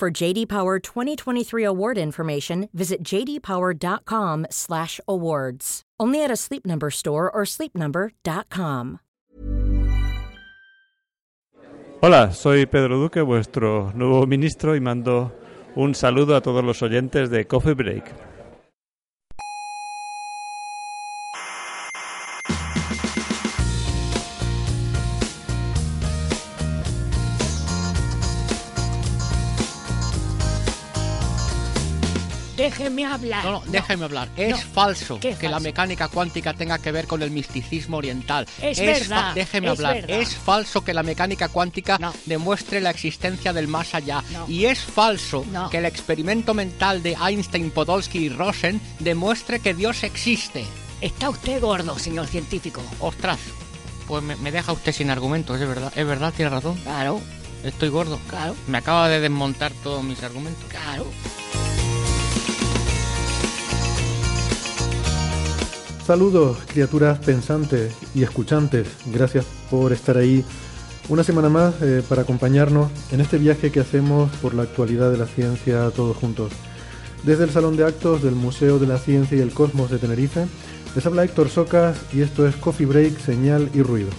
For JD Power 2023 award information, visit jdpower.com/awards. Only at a Sleep Number store or sleepnumber.com. Hola, soy Pedro Duque, vuestro nuevo ministro y mando un saludo a todos los oyentes de Coffee Break. Déjeme hablar. No, no, hablar. Es No. falso ¿Qué que la mecánica cuántica tenga que ver con el misticismo oriental. Es verdad, Déjeme es hablar. verdad. Es falso que la mecánica cuántica demuestre la existencia del más allá. Y es falso que el experimento mental de Einstein, Podolsky y Rosen demuestre que Dios existe. Está usted gordo, señor científico. Ostras, pues me, me deja usted sin argumentos, es verdad. Es verdad, tiene razón. Claro, Estoy gordo. claro, Me acaba de desmontar todos mis argumentos. claro. Saludos, criaturas pensantes y escuchantes. Gracias por estar ahí una semana más eh, para acompañarnos en este viaje que hacemos por la actualidad de la ciencia todos juntos. Desde el Salón de Actos del Museo de la Ciencia y el Cosmos de Tenerife, les habla Héctor Socas y esto es Coffee Break, Señal y Ruido.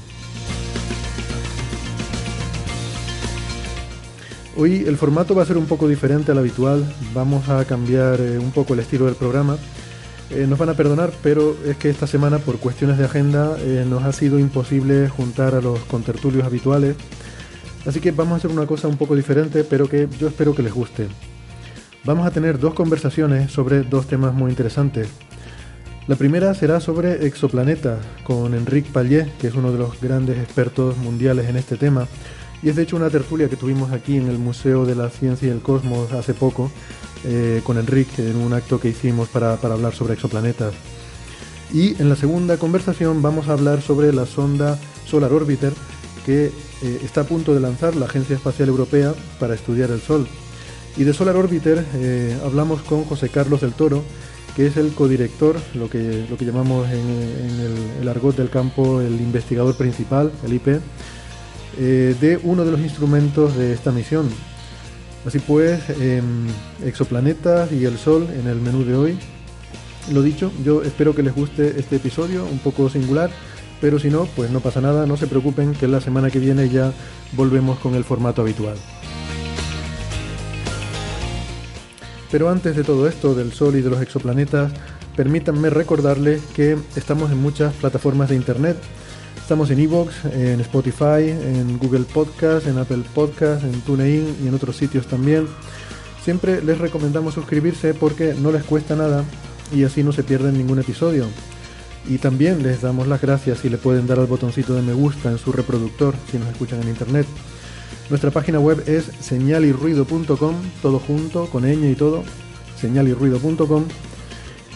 Hoy el formato va a ser un poco diferente al habitual, vamos a cambiar eh, un poco el estilo del programa. Eh, nos van a perdonar, pero es que esta semana por cuestiones de agenda eh, nos ha sido imposible juntar a los contertulios habituales. Así que vamos a hacer una cosa un poco diferente, pero que yo espero que les guste. Vamos a tener dos conversaciones sobre dos temas muy interesantes. La primera será sobre exoplanetas, con Enrique Pallé, que es uno de los grandes expertos mundiales en este tema. Y es de hecho una tertulia que tuvimos aquí en el Museo de la Ciencia y el Cosmos hace poco, eh, con Enrique, en un acto que hicimos para, hablar sobre exoplanetas. Y en la segunda conversación vamos a hablar sobre la sonda Solar Orbiter que eh, está a punto de lanzar la Agencia Espacial Europea para estudiar el Sol. Y de Solar Orbiter eh, hablamos con José Carlos del Toro, que es el codirector, lo que, lo que llamamos en, en el, el argot del campo el investigador principal, el IP, eh, de uno de los instrumentos de esta misión. Así pues, exoplanetas y el Sol en el menú de hoy. Lo dicho, yo espero que les guste este episodio, un poco singular, pero si no, pues no pasa nada, no se preocupen que la semana que viene ya volvemos con el formato habitual. Pero antes de todo esto, del Sol y de los exoplanetas, permítanme recordarles que estamos en muchas plataformas de Internet. Estamos en Evox, en Spotify, en Google Podcast, en Apple Podcast, en TuneIn y en otros sitios también. Siempre les recomendamos suscribirse porque no les cuesta nada y así no se pierden ningún episodio. Y también les damos las gracias si le pueden dar al botoncito de me gusta en su reproductor si nos escuchan en internet. Nuestra página web es señalirruido.com, todo junto, con ñ y todo, señalirruido.com.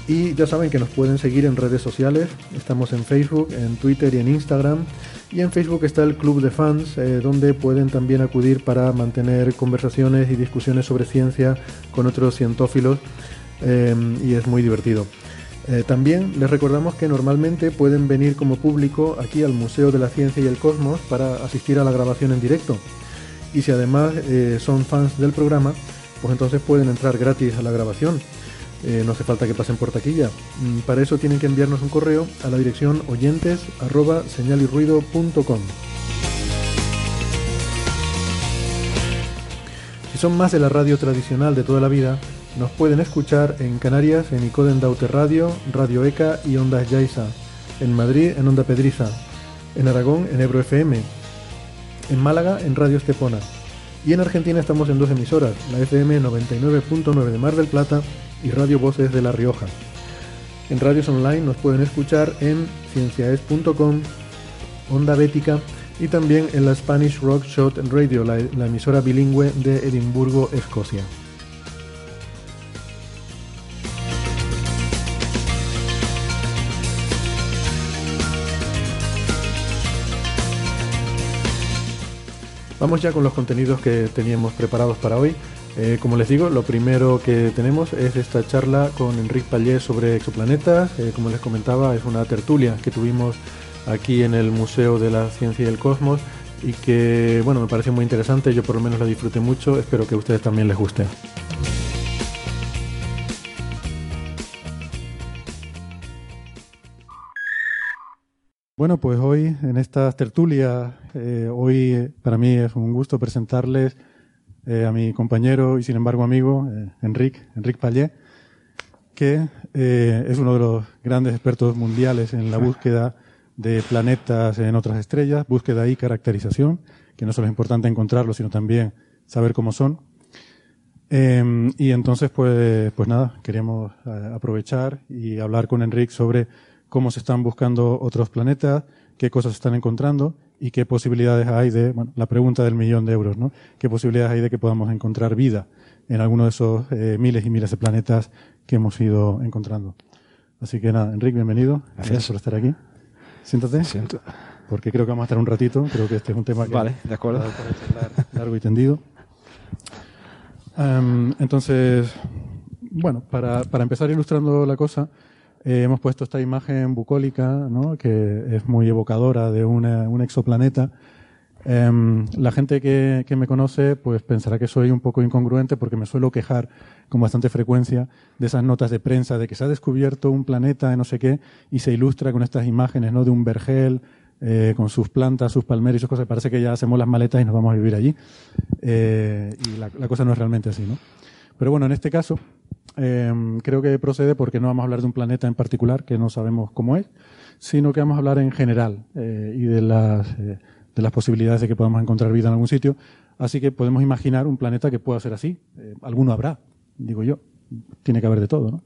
Y ya saben que nos pueden seguir en redes sociales, estamos en Facebook, en Twitter y en Instagram. Y en Facebook está el Club de Fans, eh, donde pueden también acudir para mantener conversaciones y discusiones sobre ciencia con otros cientófilos. eh, y es muy divertido. Eh, también les recordamos que normalmente pueden venir como público aquí al Museo de la Ciencia y el Cosmos para asistir a la grabación en directo. Y si además eh, son fans del programa, pues entonces pueden entrar gratis a la grabación. Eh, no hace falta que pasen por taquilla. Mm, Para eso tienen que enviarnos un correo a la dirección oyentes. Si son más de la radio tradicional de toda la vida, nos pueden escuchar en Canarias en Icoden Daute Radio, Radio ECA y Ondas Yaiza, en Madrid en Onda Pedriza, en Aragón en Ebro FM, en Málaga en Radio Estepona y en Argentina estamos en dos emisoras, la FM 99.9 de Mar del Plata y Radio Voces de La Rioja. En radios online nos pueden escuchar en cienciaes.com, Onda Bética, y también en la Spanish Rock Shot Radio, la, la emisora bilingüe de Edimburgo, Escocia. Vamos ya con los contenidos que teníamos preparados para hoy. Eh, como les digo, lo primero que tenemos es esta charla con Enrique Pallés sobre exoplanetas. Eh, como les comentaba, es una tertulia que tuvimos aquí en el Museo de la Ciencia y el Cosmos y que, bueno, me pareció muy interesante. Yo por lo menos la disfruté mucho. Espero que a ustedes también les guste. Bueno, pues hoy en esta tertulia, eh, hoy eh, para mí es un gusto presentarles eh, a mi compañero y sin embargo amigo, Enrique, Enrique Pallé, que es uno de los grandes expertos mundiales en la búsqueda de planetas en otras estrellas, búsqueda y caracterización, que no solo es importante encontrarlos, sino también saber cómo son. Em, y entonces, pues, pues nada, queríamos aprovechar y hablar con Enrique sobre cómo se están buscando otros planetas, qué cosas se están encontrando y qué posibilidades hay de, bueno, la pregunta del millón de euros, ¿no? ¿Qué posibilidades hay de que podamos encontrar vida en alguno de esos eh, miles y miles de planetas que hemos ido encontrando? Así que nada, Enrique, bienvenido. Gracias, por estar aquí. Siéntate. Siento. Porque creo que vamos a estar un ratito. Creo que este es un tema que vale, de acuerdo. largo y tendido. Um, entonces, bueno, para, para empezar ilustrando la cosa, eh, hemos puesto esta imagen bucólica, ¿no? que es muy evocadora de una, un exoplaneta. Eh, la gente que, que, me conoce pues pensará que soy un poco incongruente porque me suelo quejar con bastante frecuencia de esas notas de prensa de que se ha descubierto un planeta de no sé qué y se ilustra con estas imágenes ¿no? de un vergel eh, con sus plantas, sus palmeras y sus cosas. Parece que ya hacemos las maletas y nos vamos a vivir allí. Eh, y la, cosa no es realmente así. ¿no? Pero bueno, en este caso eh, creo que procede porque no vamos a hablar de un planeta en particular que no sabemos cómo es, sino que vamos a hablar en general eh, y de las, eh, de las posibilidades de que podamos encontrar vida en algún sitio. Así que podemos imaginar un planeta que pueda ser así. Eh, alguno habrá, digo yo. Tiene que haber de todo, ¿no?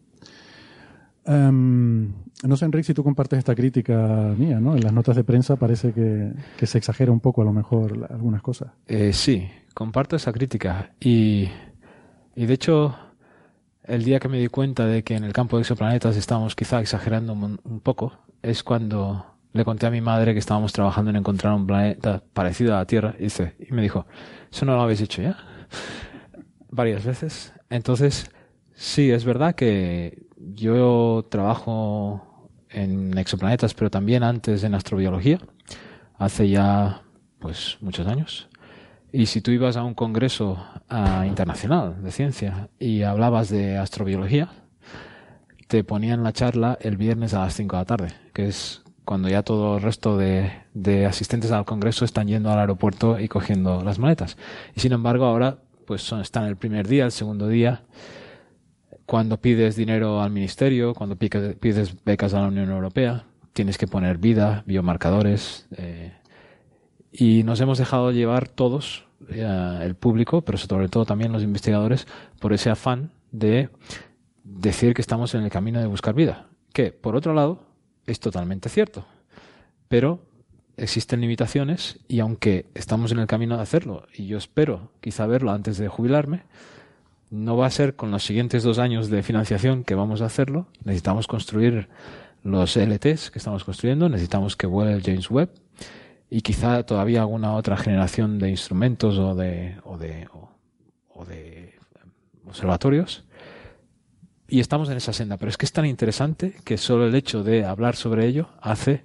Um, no sé, Enrique, si tú compartes esta crítica mía, ¿no? En las notas de prensa parece que, que se exagera un poco, a lo mejor, algunas cosas. Eh, sí, comparto esa crítica. Y, y de hecho, el día que me di cuenta de que en el campo de exoplanetas estábamos quizá exagerando un, un, poco es cuando le conté a mi madre que estábamos trabajando en encontrar un planeta parecido a la Tierra y, y me dijo, ¿eso no lo habéis hecho ya? Varias veces. Entonces, sí, es verdad que yo trabajo en exoplanetas, pero también antes en astrobiología, hace ya pues muchos años. Y si tú ibas a un congreso uh, internacional de ciencia y hablabas de astrobiología, te ponían la charla el viernes a las 5 de la tarde, que es cuando ya todo el resto de, asistentes al congreso están yendo al aeropuerto y cogiendo las maletas. Y sin embargo ahora pues son, están el primer día, el segundo día, cuando pides dinero al ministerio, cuando pides becas a la Unión Europea, tienes que poner vida, biomarcadores, eh, y nos hemos dejado llevar todos, eh, el público, pero sobre todo también los investigadores, por ese afán de decir que estamos en el camino de buscar vida. Que, por otro lado, es totalmente cierto. Pero existen limitaciones y aunque estamos en el camino de hacerlo, y yo espero quizá verlo antes de jubilarme, no va a ser con los siguientes dos años de financiación que vamos a hacerlo. Necesitamos construir los LTs que estamos construyendo, necesitamos que vuele el James Webb y quizá todavía alguna otra generación de instrumentos o de, o de, o, o de observatorios. Y estamos en esa senda, pero es que es tan interesante que solo el hecho de hablar sobre ello hace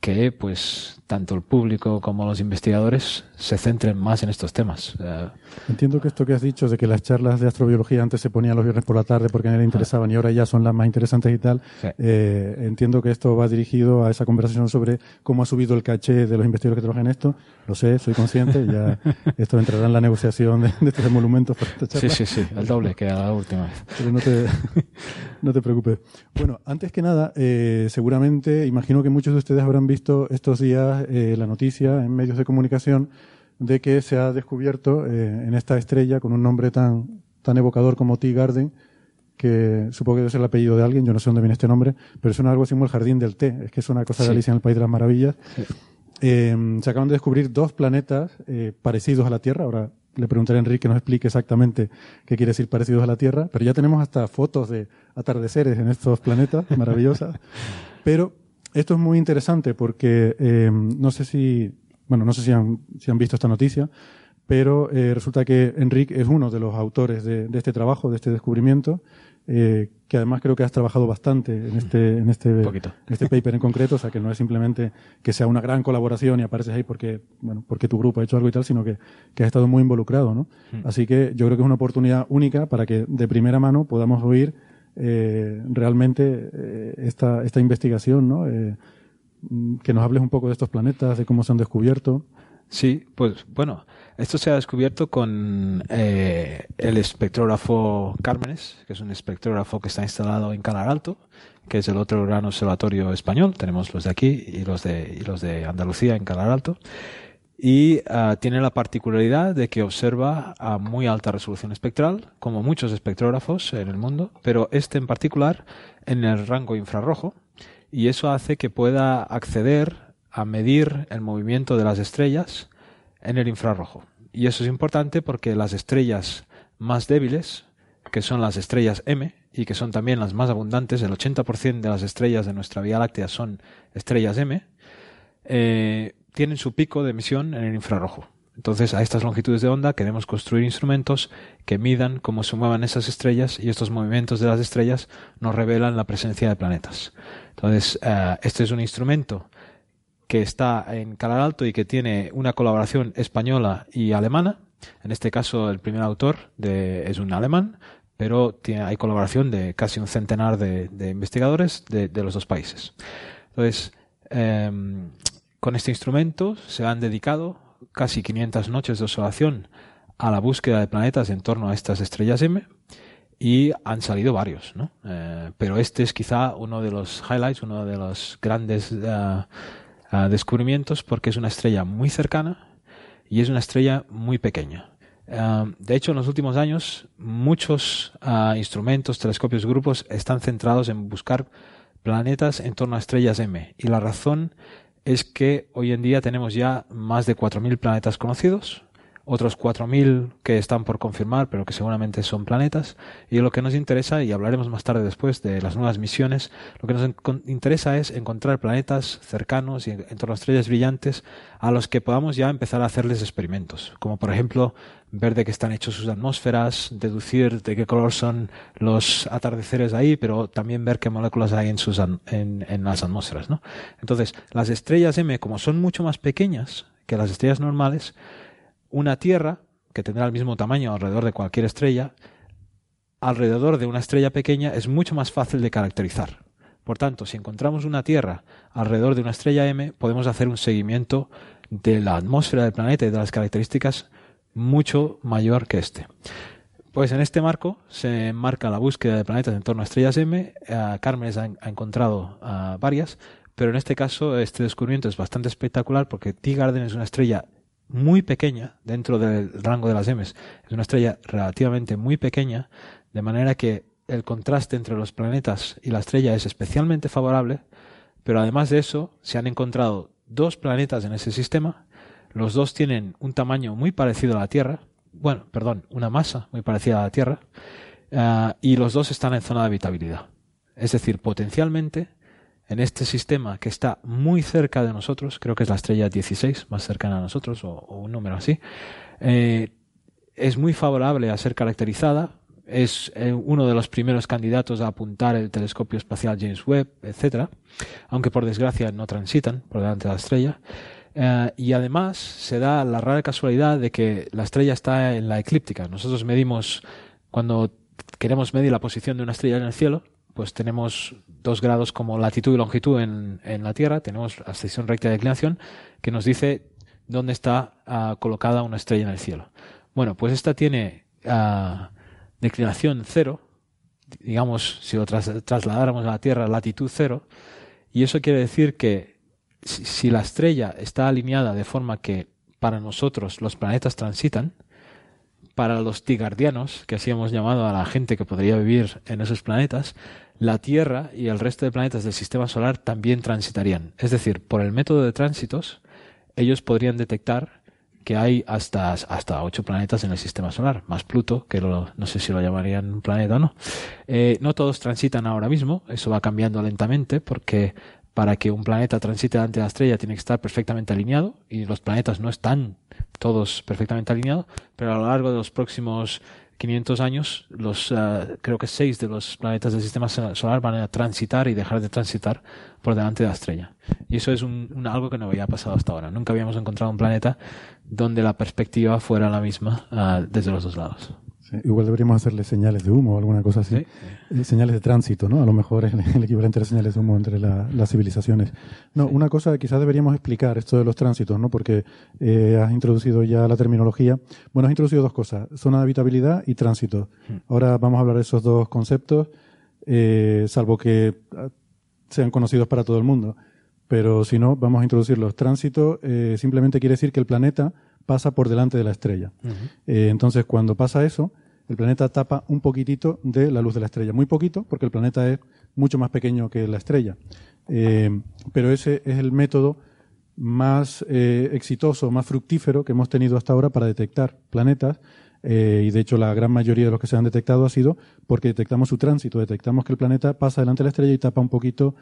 que pues tanto el público como los investigadores se centren más en estos temas. Entiendo que esto que has dicho de que las charlas de astrobiología antes se ponían los viernes por la tarde porque a nadie le interesaban y ahora ya son las más interesantes y tal, Sí. eh, entiendo que esto va dirigido a esa conversación sobre cómo ha subido el caché de los investigadores que trabajan en esto. Lo sé, soy consciente, ya esto entrará en la negociación de, de estos emolumentos para esta charla. Sí, sí, sí, el doble que la última vez. Pero no te, no te preocupes. Bueno, antes que nada, eh, seguramente, imagino que muchos de ustedes habrán visto estos días eh, la noticia en medios de comunicación de que se ha descubierto eh, en esta estrella con un nombre tan, tan evocador como Tea Garden, que supongo que debe ser el apellido de alguien, yo no sé dónde viene este nombre, pero suena algo así como el jardín del té, es que es una cosa de Sí. Alicia en el País de las Maravillas. eh, se acaban de descubrir dos planetas eh, parecidos a la Tierra. Ahora le preguntaré a Enrique que nos explique exactamente qué quiere decir parecidos a la Tierra, pero ya tenemos hasta fotos de atardeceres en estos planetas, maravillosas. Pero esto es muy interesante porque eh, no sé si, bueno, no sé si han, si han visto esta noticia, pero eh, resulta que Enrique es uno de los autores de, de este trabajo, de este descubrimiento, eh, que además creo que has trabajado bastante en este, en este, en este paper en concreto, o sea que no es simplemente que sea una gran colaboración y apareces ahí porque, bueno, porque tu grupo ha hecho algo y tal, sino que, que has estado muy involucrado, ¿no? Así que yo creo que es una oportunidad única para que de primera mano podamos oír eh, realmente eh, esta, esta investigación, ¿no? Eh, que nos hables un poco de estos planetas, de cómo se han descubierto. Sí, pues bueno, esto se ha descubierto con el espectrógrafo Cármenes, que es un espectrógrafo que está instalado en Calar Alto, que es el otro gran observatorio español. Tenemos los de aquí y los de, y los de Andalucía en Calar Alto. Y ah, tiene la particularidad de que observa a muy alta resolución espectral, como muchos espectrógrafos en el mundo, pero este en particular en el rango infrarrojo, y eso hace que pueda acceder a medir el movimiento de las estrellas en el infrarrojo. Y eso es importante porque las estrellas más débiles, que son las estrellas M y que son también las más abundantes, el 80% de las estrellas de nuestra Vía Láctea son estrellas M, eh, tienen su pico de emisión en el infrarrojo. Entonces, a estas longitudes de onda queremos construir instrumentos que midan cómo se muevan esas estrellas y estos movimientos de las estrellas nos revelan la presencia de planetas. Entonces, eh, este es un instrumento que está en Calar Alto y que tiene una colaboración española y alemana. En este caso, el primer autor es un alemán, pero hay colaboración de casi un centenar de, investigadores de, los dos países. Entonces, eh, con este instrumento se han dedicado casi 500 noches de observación a la búsqueda de planetas en torno a estas estrellas M y han salido varios, ¿no? Eh, pero este es quizá uno de los highlights, uno de los grandes uh, descubrimientos porque es una estrella muy cercana y es una estrella muy pequeña. De hecho, en los últimos años, muchos instrumentos, telescopios, grupos están centrados en buscar planetas en torno a estrellas M. Y la razón es que hoy en día tenemos ya más de 4.000 planetas conocidos, otros 4.000 que están por confirmar, pero que seguramente son planetas. Y lo que nos interesa, y hablaremos más tarde después de las nuevas misiones, lo que nos interesa es encontrar planetas cercanos y en torno a estrellas brillantes a los que podamos ya empezar a hacerles experimentos, como por ejemplo ver de qué están hechos sus atmósferas, deducir de qué color son los atardeceres ahí, pero también ver qué moléculas hay en, sus, en, en las atmósferas. ¿no? Entonces, las estrellas M, como son mucho más pequeñas que las estrellas normales, una Tierra, que tendrá el mismo tamaño alrededor de cualquier estrella, alrededor de una estrella pequeña es mucho más fácil de caracterizar. Por tanto, si encontramos una Tierra alrededor de una estrella M, podemos hacer un seguimiento de la atmósfera del planeta y de las características mucho mayor que este. Pues en este marco se marca la búsqueda de planetas en torno a estrellas M. Uh, Carmen ha, encontrado uh, varias, pero en este caso este descubrimiento es bastante espectacular porque T Garden es una estrella muy pequeña dentro del rango de las M. Es una estrella relativamente muy pequeña, de manera que el contraste entre los planetas y la estrella es especialmente favorable, pero además de eso se han encontrado dos planetas en ese sistema, los dos tienen un tamaño muy parecido a la Tierra, bueno, perdón, una masa muy parecida a la Tierra, uh, y los dos están en zona de habitabilidad. Es decir, potencialmente en este sistema que está muy cerca de nosotros, creo que es la estrella 16 más cercana a nosotros, o, un número así, eh, es muy favorable a ser caracterizada, es eh, uno de los primeros candidatos a apuntar el telescopio espacial James Webb, etcétera, aunque por desgracia no transitan por delante de la estrella. Uh, y además se da la rara casualidad de que la estrella está en la eclíptica. Nosotros medimos, cuando queremos medir la posición de una estrella en el cielo, pues tenemos dos grados como latitud y longitud en, en la Tierra, tenemos la sección recta de declinación que nos dice dónde está uh, colocada una estrella en el cielo. Bueno, pues esta tiene uh, declinación cero, digamos, si lo tras trasladáramos a la Tierra, latitud cero, y eso quiere decir que si la estrella está alineada de forma que para nosotros los planetas transitan, para los tigardianos, que así hemos llamado a la gente que podría vivir en esos planetas, la Tierra y el resto de planetas del sistema solar también transitarían. Es decir, por el método de tránsitos, ellos podrían detectar que hay hasta, hasta ocho planetas en el sistema solar, más Pluto, que lo- no sé si lo llamarían un planeta o no. Eh, no todos transitan ahora mismo, eso va cambiando lentamente, porque para que un planeta transite delante de la estrella tiene que estar perfectamente alineado, y los planetas no están todos perfectamente alineados, pero a lo largo de los próximos 500 años, los eh, creo que seis de los planetas del sistema so- solar van a transitar y dejar de transitar por delante de la estrella. Y eso es un- algo que no había pasado hasta ahora. Nunca habíamos encontrado un planeta donde la perspectiva fuera la misma ah, desde los dos lados. Sí, igual deberíamos hacerle señales de humo o alguna cosa así. Sí. Eh, Señales de tránsito, ¿no? A lo mejor es el, equivalente de señales de humo entre la- las civilizaciones. No, una cosa quizás deberíamos explicar, esto de los tránsitos, ¿no? Porque eh, has introducido ya la terminología. Bueno, has introducido dos cosas, zona de habitabilidad y tránsito. Ahora vamos a hablar de esos dos conceptos, eh, salvo que ah, sean conocidos para todo el mundo. Pero si no, vamos a introducirlos. Tránsito eh, simplemente quiere decir que el planeta pasa por delante de la estrella. Eh, entonces, cuando pasa eso, el planeta tapa un poquitito de la luz de la estrella. Muy poquito, porque el planeta es mucho más pequeño que la estrella. Eh, pero ese es el método más eh, exitoso, más fructífero que hemos tenido hasta ahora para detectar planetas. eh, y de hecho, la gran mayoría de los que se han detectado ha sido porque detectamos su tránsito, detectamos que el planeta pasa delante de la estrella y tapa un poquito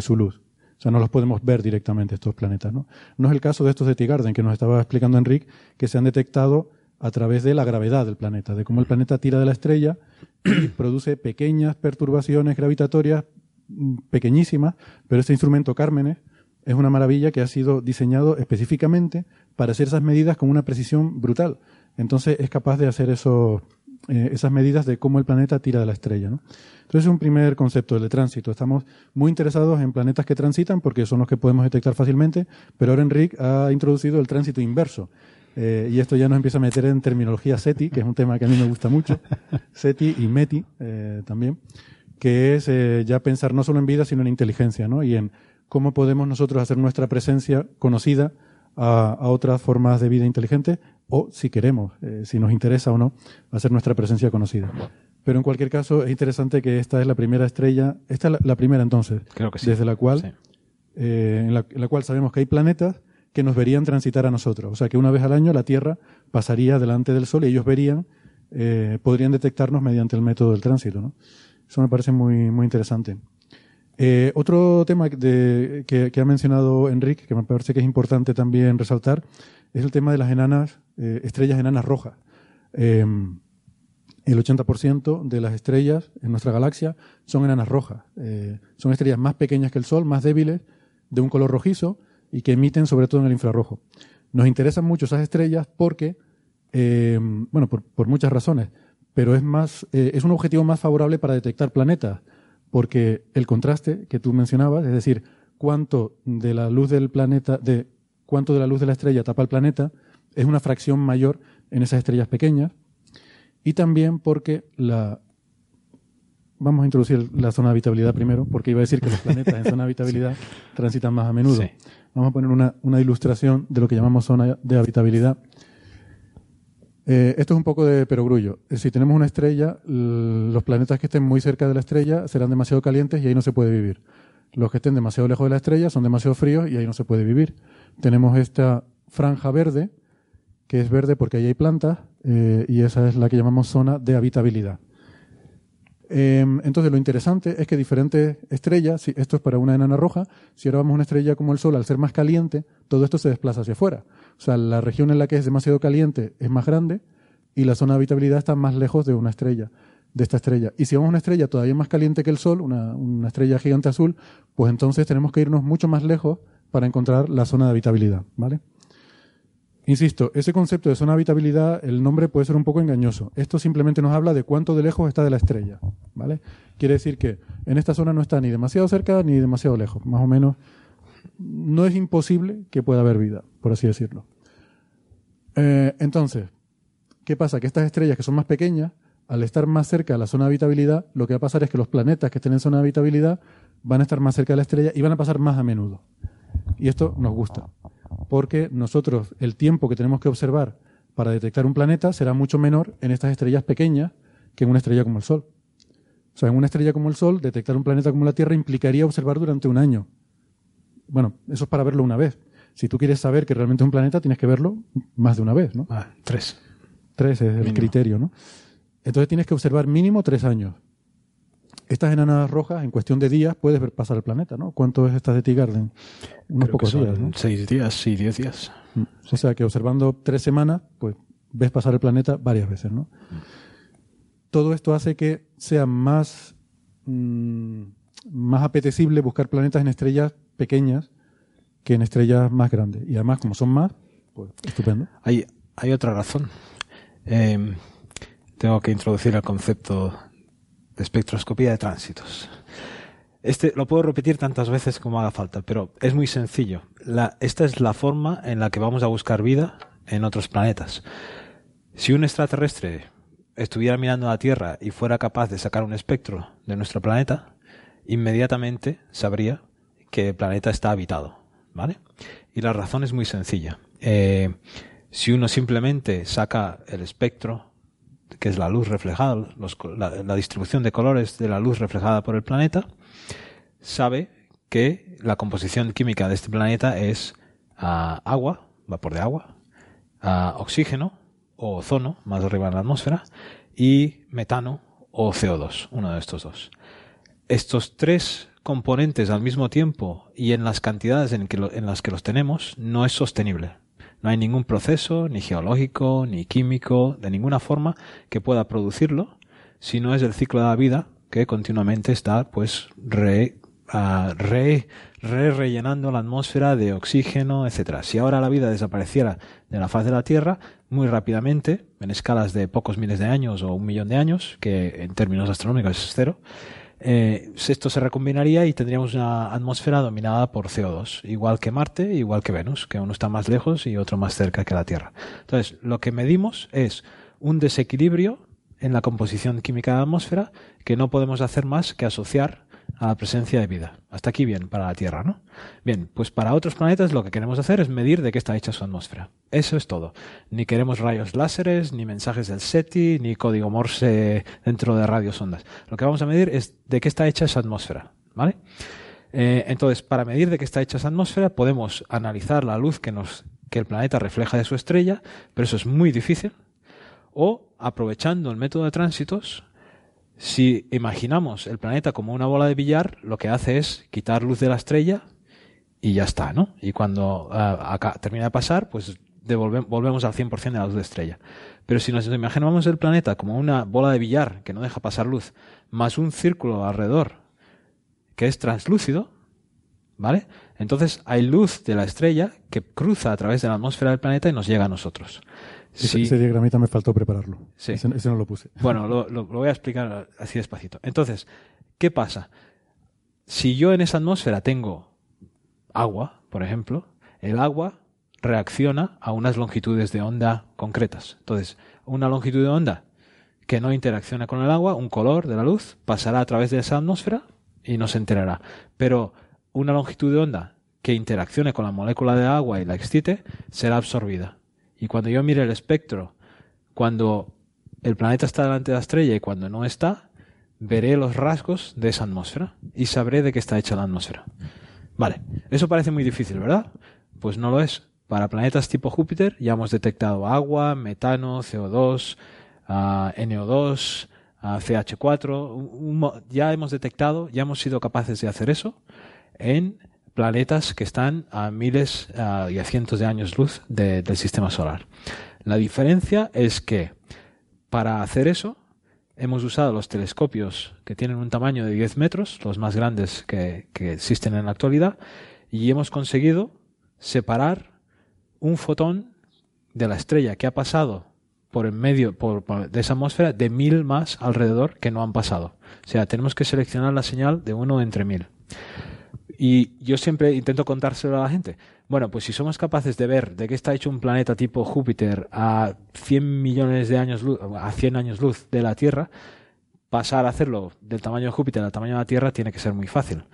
su luz. O sea, no los podemos ver directamente estos planetas. ¿no? no es el caso de estos de T-Garden que nos estaba explicando Enrique, que se han detectado a través de la gravedad del planeta, de cómo el planeta tira de la estrella y produce pequeñas perturbaciones gravitatorias mm, pequeñísimas, pero este instrumento Cármenes es una maravilla que ha sido diseñado específicamente para hacer esas medidas con una precisión brutal. Entonces es capaz de hacer esos, eh, esas medidas de cómo el planeta tira de la estrella. ¿no? Entonces es un primer concepto, el de tránsito. Estamos muy interesados en planetas que transitan porque son los que podemos detectar fácilmente, pero ahora Enrique ha introducido el tránsito inverso. Eh, y esto ya nos empieza a meter en terminología SETI, que es un tema que a mí me gusta mucho. SETI y METI eh, también, que es ya pensar no solo en vida, sino en inteligencia, ¿no? Y en cómo podemos nosotros hacer nuestra presencia conocida a, a otras formas de vida inteligente, o si queremos, eh, si nos interesa o no, hacer nuestra presencia conocida. Pero en cualquier caso, es interesante que esta es la primera estrella, esta es la, la primera entonces, Creo que sí. desde la cual Sí. eh, en, la, en la cual sabemos que hay planetas que nos verían transitar a nosotros. O sea, que una vez al año la Tierra pasaría delante del Sol y ellos verían, eh, podrían detectarnos mediante el método del tránsito. ¿no? Eso me parece muy, muy interesante. Eh, otro tema de- que, que ha mencionado Enrique, que me parece que es importante también resaltar, es el tema de las enanas, eh, estrellas enanas rojas. Eh, el 80% de las estrellas en nuestra galaxia son enanas rojas. Eh, son estrellas más pequeñas que el Sol, más débiles, de un color rojizo y que emiten sobre todo en el infrarrojo. Nos interesan mucho esas estrellas porque, eh, bueno, por, por muchas razones, pero es más, eh, es un objetivo más favorable para detectar planetas, porque el contraste que tú mencionabas, es decir, cuánto de la luz del planeta, de cuánto de la luz de la estrella tapa el planeta, es una fracción mayor en esas estrellas pequeñas, y también porque la vamos a introducir la zona de habitabilidad primero, porque iba a decir que los planetas en zona de habitabilidad transitan más a menudo. Sí. Vamos a poner una, una ilustración de lo que llamamos zona de habitabilidad. Eh, esto es un poco de perogrullo. Eh, Si tenemos una estrella, los planetas que estén muy cerca de la estrella serán demasiado calientes y ahí no se puede vivir. Los que estén demasiado lejos de la estrella son demasiado fríos y ahí no se puede vivir. Tenemos esta franja verde, que es verde porque ahí hay plantas, eh, y esa es la que llamamos zona de habitabilidad. Eh, entonces, lo interesante es que diferentes estrellas, si esto es para una enana roja, si ahora vamos a una estrella como el Sol, al ser más caliente, todo esto se desplaza hacia afuera. O sea, la región en la que es demasiado caliente es más grande y la zona de habitabilidad está más lejos de una estrella, de esta estrella. Y si vamos a una estrella todavía más caliente que el Sol, una, una estrella gigante azul, pues entonces tenemos que irnos mucho más lejos para encontrar la zona de habitabilidad, ¿vale? Insisto, ese concepto de zona de habitabilidad, el nombre puede ser un poco engañoso. Esto simplemente nos habla de cuánto de lejos está de la estrella, ¿vale? Quiere decir que en esta zona no está ni demasiado cerca ni demasiado lejos, más o menos. No es imposible que pueda haber vida, por así decirlo. Eh, entonces, ¿qué pasa? Que estas estrellas que son más pequeñas, al estar más cerca de la zona de habitabilidad, lo que va a pasar es que los planetas que estén en zona de habitabilidad van a estar más cerca de la estrella y van a pasar más a menudo. Y esto nos gusta, porque nosotros el tiempo que tenemos que observar para detectar un planeta será mucho menor en estas estrellas pequeñas que en una estrella como el Sol. O sea, en una estrella como el Sol, detectar un planeta como la Tierra implicaría observar durante un año. Bueno, eso es para verlo una vez. Si tú quieres saber que realmente es un planeta, tienes que verlo más de una vez, ¿no? Ah, tres. Tres es el Mínimo. criterio, ¿no? Entonces tienes que observar mínimo tres años. Estas enanas rojas, en cuestión de días, puedes ver pasar el planeta, ¿no? ¿Cuánto es esta de Tea Garden? Unos Creo pocos días, ¿no? Seis días, sí, diez días. Mm. O sea que observando tres semanas, pues ves pasar el planeta varias veces, ¿no? Todo esto hace que sea más, mm, más apetecible buscar planetas en estrellas pequeñas que en estrellas más grandes. Y además, como son más, pues estupendo. Hay, hay otra razón. Eh, tengo que introducir el concepto espectroscopía de tránsitos. Este lo puedo repetir tantas veces como haga falta, pero es muy sencillo. Esta es la forma en la que vamos a buscar vida en otros planetas. Si un extraterrestre estuviera mirando a la Tierra y fuera capaz de sacar un espectro de nuestro planeta, inmediatamente sabría que el planeta está habitado, ¿vale? Y la razón es muy sencilla. Eh, si uno simplemente saca el espectro, que es la luz reflejada, la, distribución de colores de la luz reflejada por el planeta, sabe que la composición química de este planeta es ah, agua, vapor de agua, ah, oxígeno o ozono, más arriba en la atmósfera, y metano o CO2, uno de estos dos. Estos tres componentes al mismo tiempo y en las cantidades en las que los tenemos no es sostenible. No hay ningún proceso, ni geológico, ni químico, de ninguna forma que pueda producirlo, si no es el ciclo de la vida que continuamente está pues re, ah, re, re rellenando la atmósfera de oxígeno, etcétera. Si ahora la vida desapareciera de la faz de la Tierra, muy rápidamente, en escalas de pocos miles de años o un millón de años, que en términos astronómicos es cero, eh, esto se recombinaría y tendríamos una atmósfera dominada por CO2, igual que Marte, igual que Venus, que uno está más lejos y otro más cerca que la Tierra. Entonces, lo que medimos es un desequilibrio en la composición química de la atmósfera que no podemos hacer más que asociar a la presencia de vida. Hasta aquí bien para la Tierra, ¿no? Bien, pues para otros planetas lo que queremos hacer es medir de qué está hecha su atmósfera. Eso es todo. Ni queremos rayos láseres, ni mensajes del SETI, ni código Morse dentro de radiosondas. Lo que vamos a medir es de qué está hecha esa atmósfera, ¿vale? Eh, entonces, para medir de qué está hecha esa atmósfera, podemos analizar la luz que, nos, que el planeta refleja de su estrella, pero eso es muy difícil. O, aprovechando el método de tránsitos, si imaginamos el planeta como una bola de billar, lo que hace es quitar luz de la estrella y ya está, ¿no? Y cuando ah, acá termina de pasar, pues volvemos al 100% de la luz de estrella. Pero si nos imaginamos el planeta como una bola de billar que no deja pasar luz, más un círculo alrededor que es translúcido, ¿vale? Entonces hay luz de la estrella que cruza a través de la atmósfera del planeta y nos llega a nosotros. Ese, Si- ese diagramita me faltó prepararlo. Sí. Ese, ese no lo puse. bueno, lo, lo- lo voy a explicar así despacito. Entonces, ¿qué pasa? Si yo en esa atmósfera tengo agua, por ejemplo, el agua reacciona a unas longitudes de onda concretas. Entonces, una longitud de onda que no interacciona con el agua, un color de la luz, pasará a través de esa atmósfera y no se enterará. Pero una longitud de onda que interaccione con la molécula de agua y la excite, será absorbida. Y cuando yo mire el espectro, cuando el planeta está delante de la estrella y cuando no está, veré los rasgos de esa atmósfera y sabré de qué está hecha la atmósfera. Vale, eso parece muy difícil, ¿verdad? Pues no lo es. Para planetas tipo Júpiter ya hemos detectado agua, metano, CO2, ah, NO2, ah, CH4. un- un mo- ya hemos detectado, ya hemos sido capaces de hacer eso en planetas que están a miles y a cientos de años luz de- del sistema solar. La diferencia es que para hacer eso hemos usado los telescopios que tienen un tamaño de 10 metros, los más grandes que, existen en la actualidad, y hemos conseguido separar un fotón de la estrella que ha pasado por en medio por- por- de esa atmósfera de mil más alrededor que no han pasado. O sea, tenemos que seleccionar la señal de uno entre mil. Y yo siempre intento contárselo a la gente. Bueno, pues si somos capaces de ver de qué está hecho un planeta tipo Júpiter a 100 millones de años luz, a 100 años luz de la Tierra, pasar a hacerlo del tamaño de Júpiter al tamaño de la Tierra tiene que ser muy fácil.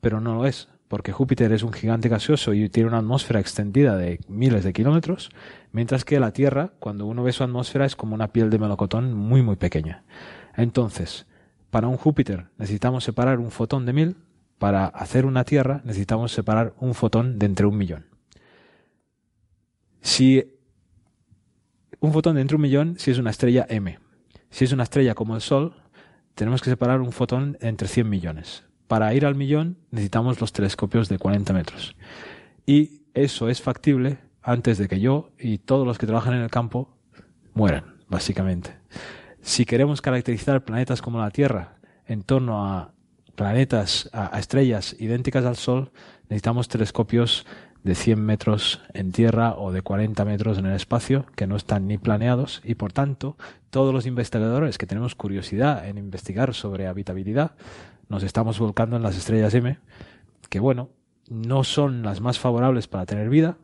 Pero no lo es, porque Júpiter es un gigante gaseoso y tiene una atmósfera extendida de miles de kilómetros, mientras que la Tierra, cuando uno ve su atmósfera, es como una piel de melocotón muy, muy pequeña. Entonces, para un Júpiter necesitamos separar un fotón de mil, para hacer una Tierra necesitamos separar un fotón de entre un millón. Si un fotón de entre un millón, si es una estrella M. Si es una estrella como el Sol, tenemos que separar un fotón entre 100 millones. Para ir al millón necesitamos los telescopios de 40 metros. Y eso es factible antes de que yo y todos los que trabajan en el campo mueran, básicamente. Si queremos caracterizar planetas como la Tierra en torno a planetas, a, estrellas idénticas al Sol, necesitamos telescopios de 100 metros en tierra o de 40 metros en el espacio que no están ni planeados y por tanto todos los investigadores que tenemos curiosidad en investigar sobre habitabilidad nos estamos volcando en las estrellas M que bueno no son las más favorables para tener vida.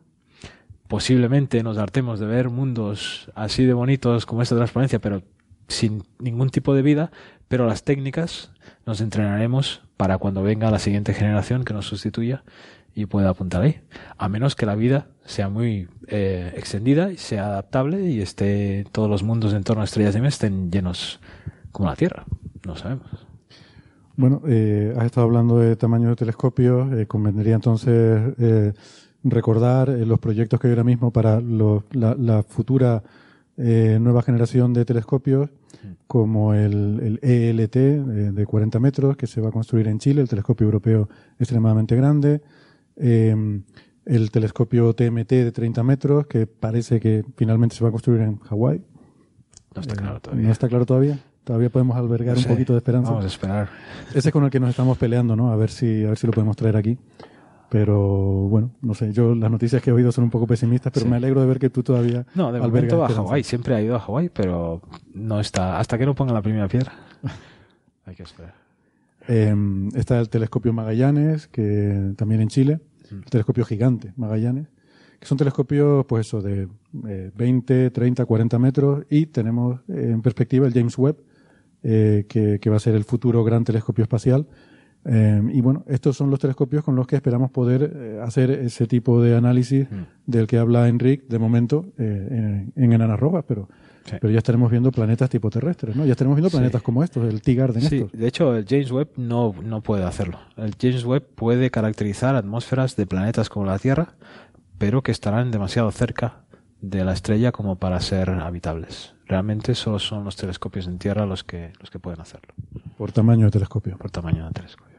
Posiblemente nos hartemos de ver mundos así de bonitos como esta transparencia pero sin ningún tipo de vida pero las técnicas nos entrenaremos para cuando venga la siguiente generación que nos sustituya y pueda apuntar ahí. A menos que la vida sea muy eh, extendida y sea adaptable y esté todos los mundos en torno a estrellas de mes estén llenos como la Tierra. No sabemos. Bueno, eh, has estado hablando de tamaño de telescopios. Eh, convendría entonces eh, recordar los proyectos que hay ahora mismo para la, futura nueva generación de telescopios, como el, el ELT de 40 metros, que se va a construir en Chile, el telescopio europeo extremadamente grande eh, el telescopio TMT de 30 metros, que parece que finalmente se va a construir en Hawái. No está claro todavía. No está claro todavía. Todavía podemos albergar un poquito de esperanza. Vamos a esperar. Ese es con el que nos estamos peleando, ¿no? A ver si, a ver si lo podemos traer aquí. Pero bueno, no sé, yo las noticias que he oído son un poco pesimistas, pero me alegro de ver que tú todavía. No, de momento a Hawái, siempre ha ido a Hawái, pero no está. Hasta que no pongan la primera piedra. Hay que esperar. Eh, está el telescopio Magallanes, que también en Chile telescopio gigante, Magallanes, que son telescopios, pues eso, de 20, 30, 40 metros y tenemos eh, en perspectiva el James Webb, eh, que, va a ser el futuro gran telescopio espacial. Eh, y bueno, estos son los telescopios con los que esperamos poder hacer ese tipo de análisis del que habla Enrique de momento en, en enanas rojas, pero pero ya estaremos viendo planetas tipo terrestres, ¿no? Ya estaremos viendo planetas como estos, el T-Garden sí. De hecho, el James Webb no, no puede hacerlo. El James Webb puede caracterizar atmósferas de planetas como la Tierra, pero que estarán demasiado cerca de la estrella como para ser habitables. Realmente solo son los telescopios en Tierra los que, los que pueden hacerlo. Por tamaño de telescopio. Por tamaño de telescopio.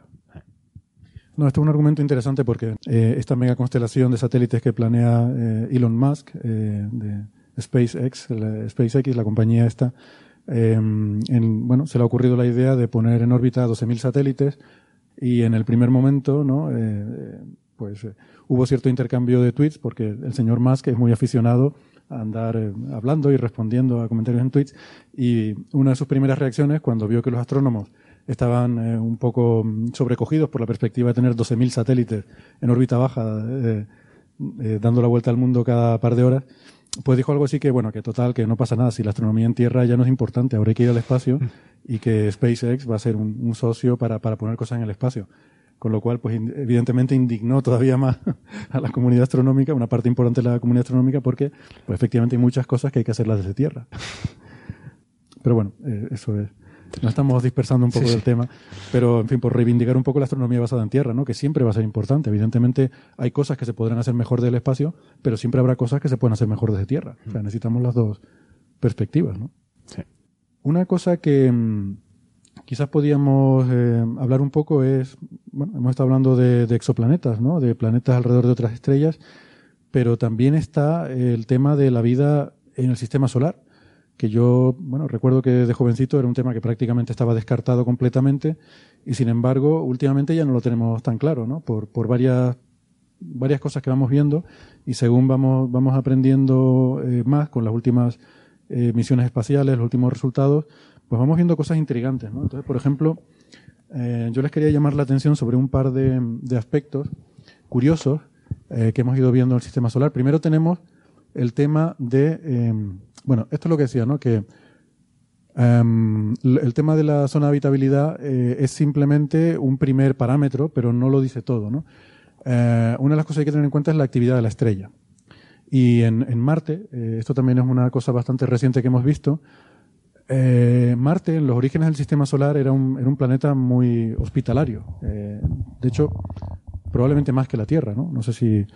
No, esto es un argumento interesante porque eh, esta mega constelación de satélites que planea eh, Elon Musk, eh, de, SpaceX, la, SpaceX, la compañía esta, em, en, bueno, se le ha ocurrido la idea de poner en órbita 12.000 satélites y en el primer momento, ¿no? Eh, pues eh, hubo cierto intercambio de tweets porque el señor Musk es muy aficionado a andar eh, hablando y respondiendo a comentarios en tweets y una de sus primeras reacciones cuando vio que los astrónomos estaban un poco mm, sobrecogidos por la perspectiva de tener 12.000 satélites en órbita baja dando la vuelta al mundo cada par de horas, pues dijo algo así que, bueno, que total, que no pasa nada, si la astronomía en tierra ya no es importante, ahora hay que ir al espacio y que SpaceX va a ser un, socio para, para poner cosas en el espacio. Con lo cual, pues evidentemente indignó todavía más a la comunidad astronómica, una parte importante de la comunidad astronómica, porque pues efectivamente hay muchas cosas que hay que hacerlas desde tierra. Pero bueno, eh, eso es. Nos estamos dispersando un poco del tema, pero en fin, por reivindicar un poco la astronomía basada en tierra, ¿no? que siempre va a ser importante. Evidentemente hay cosas que se podrán hacer mejor del espacio, pero siempre habrá cosas que se pueden hacer mejor desde tierra. O sea, necesitamos las dos perspectivas. ¿no? Sí. Una cosa que mm, quizás podíamos eh, hablar un poco es, bueno, hemos estado hablando de, de exoplanetas, ¿no? de planetas alrededor de otras estrellas, pero también está el tema de la vida en el sistema solar que yo, bueno, recuerdo que de jovencito era un tema que prácticamente estaba descartado completamente y sin embargo últimamente ya no lo tenemos tan claro, ¿no? Por, por varias, varias cosas que vamos viendo y según vamos, vamos aprendiendo eh, más con las últimas eh, misiones espaciales, los últimos resultados, pues vamos viendo cosas intrigantes, ¿no? Entonces, por ejemplo, eh, yo les quería llamar la atención sobre un par de, de aspectos curiosos que hemos ido viendo en el sistema solar. Primero tenemos el tema de em, bueno, esto es lo que decía, ¿no? Que em, el tema de la zona de habitabilidad eh, es simplemente un primer parámetro, pero no lo dice todo, ¿no? Eh, una de las cosas que hay que tener en cuenta es la actividad de la estrella. Y en, Marte, eh, esto también es una cosa bastante reciente que hemos visto, Marte, en los orígenes del sistema solar, era un, era un planeta muy hospitalario. de hecho, probablemente más que la Tierra, ¿no? No sé si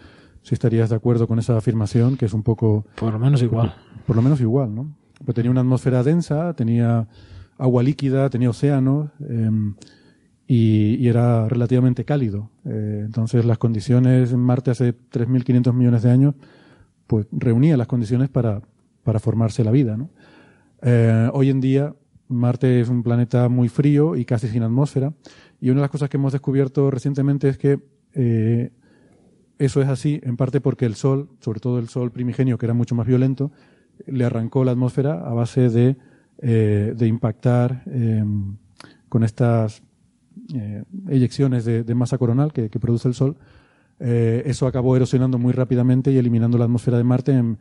si estarías de acuerdo con esa afirmación, que es un poco... Por lo menos igual. Por, lo menos igual, ¿no? Pero tenía una atmósfera densa, tenía agua líquida, tenía océanos em, y, era relativamente cálido. Eh, entonces las condiciones en Marte hace 3.500 millones de años pues reunía las condiciones para, para formarse la vida. ¿no? Eh, hoy en día Marte es un planeta muy frío y casi sin atmósfera y una de las cosas que hemos descubierto recientemente es que eh, eso es así en parte porque el Sol, sobre todo el Sol primigenio que era mucho más violento, le arrancó la atmósfera a base de, eh, de impactar em, con estas eyecciones de, masa coronal que produce el Sol. Eh, eso acabó erosionando muy rápidamente y eliminando la atmósfera de Marte en,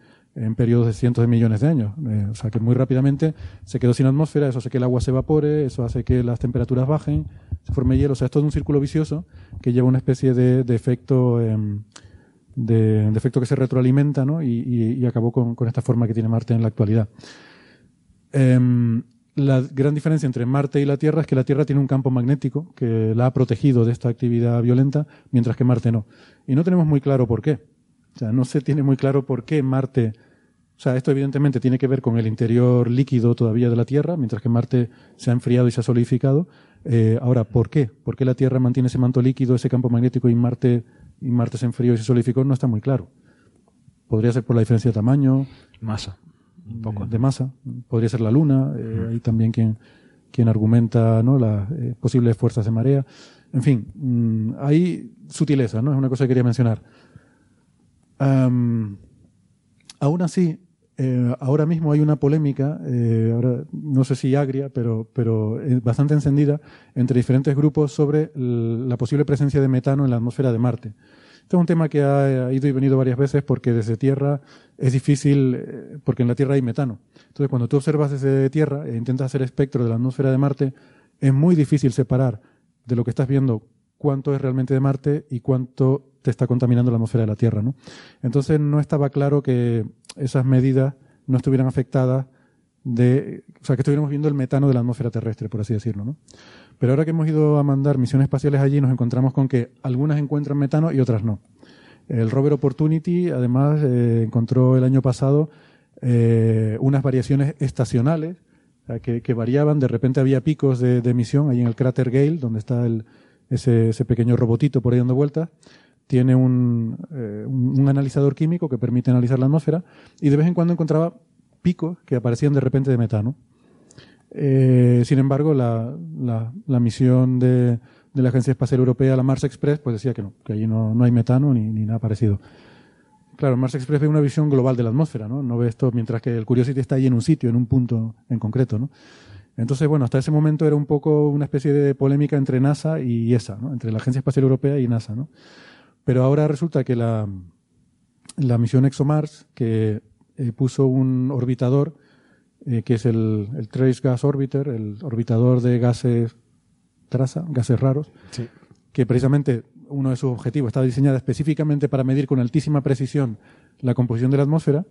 periodos de cientos de millones de años. Eh, o sea que muy rápidamente se quedó sin atmósfera, eso hace que el agua se evapore, eso hace que las temperaturas bajen, se forme hielo. O sea, es todo un círculo vicioso que lleva una especie de, efecto. Em, de, efecto que se retroalimenta ¿no? y, acabó con, esta forma que tiene Marte en la actualidad. Em, la gran diferencia entre Marte y la Tierra es que la Tierra tiene un campo magnético que la ha protegido de esta actividad violenta, mientras que Marte no. Y no tenemos muy claro por qué. O sea, no se tiene muy claro por qué Marte. O sea, esto evidentemente tiene que ver con el interior líquido todavía de la Tierra, mientras que Marte se ha enfriado y se ha solidificado. Eh, ahora, ¿por qué? ¿Por qué la Tierra mantiene ese manto líquido, ese campo magnético y Marte, y Marte se enfrió y se solidificó? No está muy claro. Podría ser por la diferencia de tamaño. Masa un poco de masa. Podría ser la Luna, eh, hay también quien, quien argumenta ¿no? las eh, posibles fuerzas de marea. En fin, mm, hay sutileza, ¿no? Es una cosa que quería mencionar. aún así, eh, ahora mismo hay una polémica, ahora no sé si agria, pero, pero bastante encendida entre diferentes grupos sobre la posible presencia de metano en la atmósfera de Marte. Este es un tema que ha ido y venido varias veces porque desde Tierra es difícil, eh, porque en la Tierra hay metano. Entonces, cuando tú observas desde Tierra e intentas hacer espectro de la atmósfera de Marte, es muy difícil separar de lo que estás viendo cuánto es realmente de Marte y cuánto te está contaminando la atmósfera de la Tierra. ¿no? Entonces, no estaba claro que esas medidas no estuvieran afectadas de, o sea, que estuviéramos viendo el metano de la atmósfera terrestre, por así decirlo. ¿no? Pero ahora que hemos ido a mandar misiones espaciales allí, nos encontramos con que algunas encuentran metano y otras no. El rover Opportunity, además, eh, encontró el año pasado eh, unas variaciones estacionales que, variaban. De repente había picos de, emisión ahí en el cráter Gale, donde está ese, pequeño robotito por ahí dando vueltas. Tiene un, eh, un analizador químico que permite analizar la atmósfera y de vez en cuando encontraba picos que aparecían de repente de metano. Eh, sin embargo, la, la, misión de, de, la Agencia Espacial Europea, la Mars Express, pues decía que no, que allí no, no hay metano ni, ni, nada parecido. Claro, Mars Express ve una visión global de la atmósfera, ¿no? No ve esto mientras que el Curiosity está ahí en un sitio, en un punto en concreto, ¿no? Entonces, bueno, hasta ese momento era un poco una especie de polémica entre NASA y ESA, ¿no? Entre la Agencia Espacial Europea y NASA, ¿no? Pero ahora resulta que la, la misión ExoMars, que eh, puso un orbitador eh, que es el, Trace Gas Orbiter, el orbitador de gases traza, gases raros, que precisamente uno de sus objetivos estaba diseñado específicamente para medir con altísima precisión la composición de la atmósfera.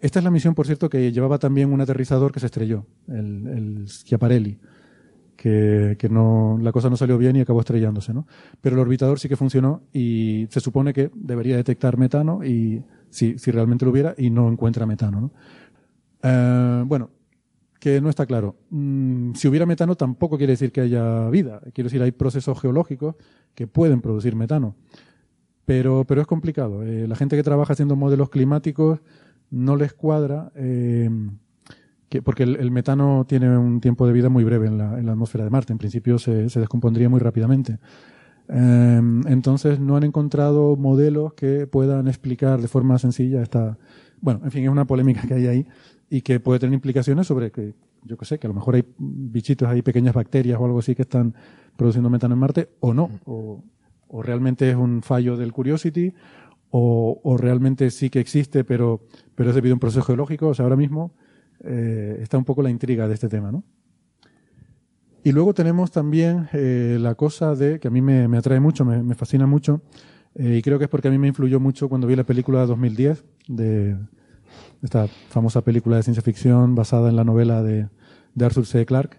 Esta es la misión, por cierto, que llevaba también un aterrizador que se estrelló, el, el Schiaparelli, que, no, la cosa no salió bien y acabó estrellándose, ¿no? Pero el orbitador sí que funcionó y se supone que debería detectar metano y si, realmente lo hubiera y no encuentra metano, ¿no? Eh, bueno, que no está claro. Mm, si hubiera metano tampoco quiere decir que haya vida. Quiero decir, hay procesos geológicos que pueden producir metano. Pero, pero es complicado. Eh, la gente que trabaja haciendo modelos climáticos no les cuadra, eh, que, porque el, metano tiene un tiempo de vida muy breve en la, en la atmósfera de Marte. En principio se, se descompondría muy rápidamente. entonces no han encontrado modelos que puedan explicar de forma sencilla esta... Bueno, en fin, es una polémica que hay ahí y que puede tener implicaciones sobre que, yo qué sé, que a lo mejor hay bichitos, hay pequeñas bacterias o algo así que están produciendo metano en Marte, o no, o, realmente es un fallo del Curiosity, o, realmente sí que existe, pero, pero es debido a un proceso geológico. O sea, ahora mismo eh, está un poco la intriga de este tema, ¿no? Y luego tenemos también eh, la cosa de, que a mí me, atrae mucho, me, fascina mucho, eh, y creo que es porque a mí me influyó mucho cuando vi la película de 2010 de esta famosa película de ciencia ficción basada en la novela de, Arthur C. Clarke.